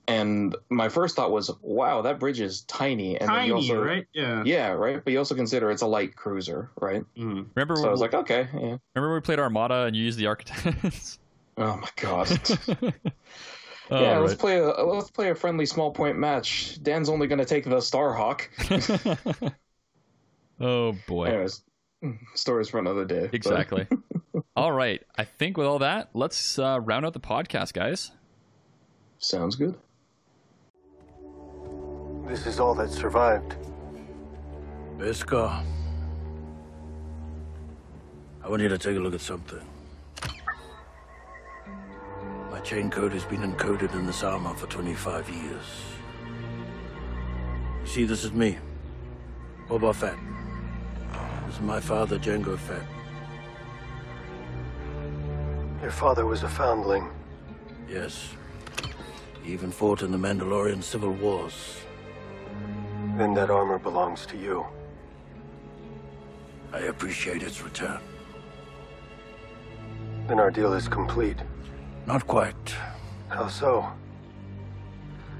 and my first thought was, "Wow, that bridge is tiny." And then Tiny, you also, right? Yeah. Yeah, right. But you also consider it's a light cruiser, right? Mhm. Remember, So I was like, okay, yeah. remember when we played Armada and you used the Arquitens? Oh my god. oh, yeah, let's play a let's play a friendly small point match. Dan's only going to take the Starhawk. oh boy. Anyways, stories for another day. Exactly. all right. I think with all that, let's uh, round out the podcast, guys. sounds good. This is all that survived. Beskar, I want you to take a look at something. My chain code has been encoded in this armor for 25 years. You see, this is me, Boba Fett. This is my father, Jango Fett. Your father was a foundling. Yes. He even fought in the Mandalorian Civil Wars. Then that armor belongs to you. I appreciate its return. Then our deal is complete. Not quite. How so?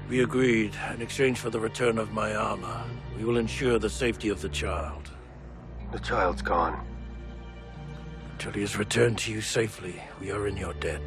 We agreed, in exchange for the return of my armor, we will ensure the safety of the child. The child's gone. Until he is returned to you safely, we are in your debt.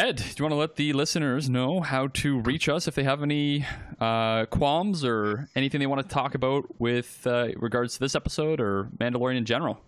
Ed, do you want to let the listeners know how to reach us if they have any uh, qualms or anything they want to talk about with uh, regards to this episode or Mandalorian in general?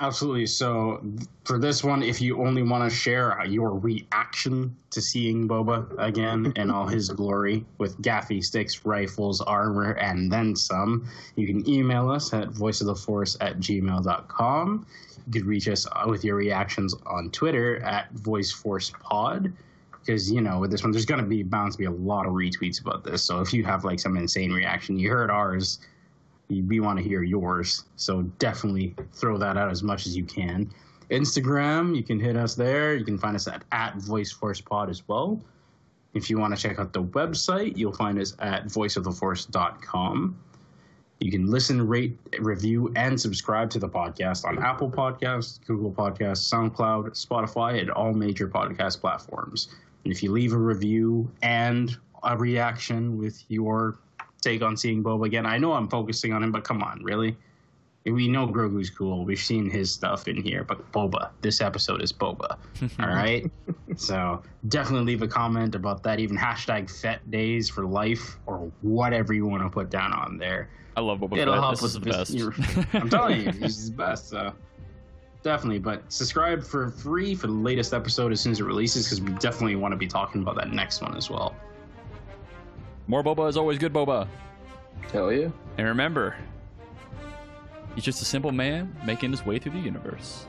Absolutely. So for this one, if you only want to share your reaction to seeing Boba again in all his glory with gaffi sticks, rifles, armor, and then some, you can email us at voiceoftheforce at gmail.com. You could reach us with your reactions on Twitter at voiceforcepod. Because, you know, with this one, there's going to be bound to be a lot of retweets about this. So if you have like some insane reaction, you heard ours we want to hear yours. So definitely throw that out as much as you can. Instagram, you can hit us there. You can find us at, at VoiceForcePod as well. If you want to check out the website, you'll find us at voiceoftheforce.com. You can listen, rate, review, and subscribe to the podcast on Apple Podcasts, Google Podcasts, SoundCloud, Spotify, and all major podcast platforms. And if you leave a review and a reaction with your take on seeing Boba again. I know I'm focusing on him, but come on, really? We know Grogu's cool. We've seen his stuff in here, but Boba, this episode is Boba. all right? So definitely leave a comment about that. Even hashtag Fett Days for life or whatever you want to put down on there. I love Boba It'll Fett. help This with is the best. I'm telling you, he's the best. So definitely, but subscribe for free for the latest episode as soon as it releases because we definitely want to be talking about that next one as well. More Boba is always good Boba. Hell yeah. And remember, he's just a simple man making his way through the universe.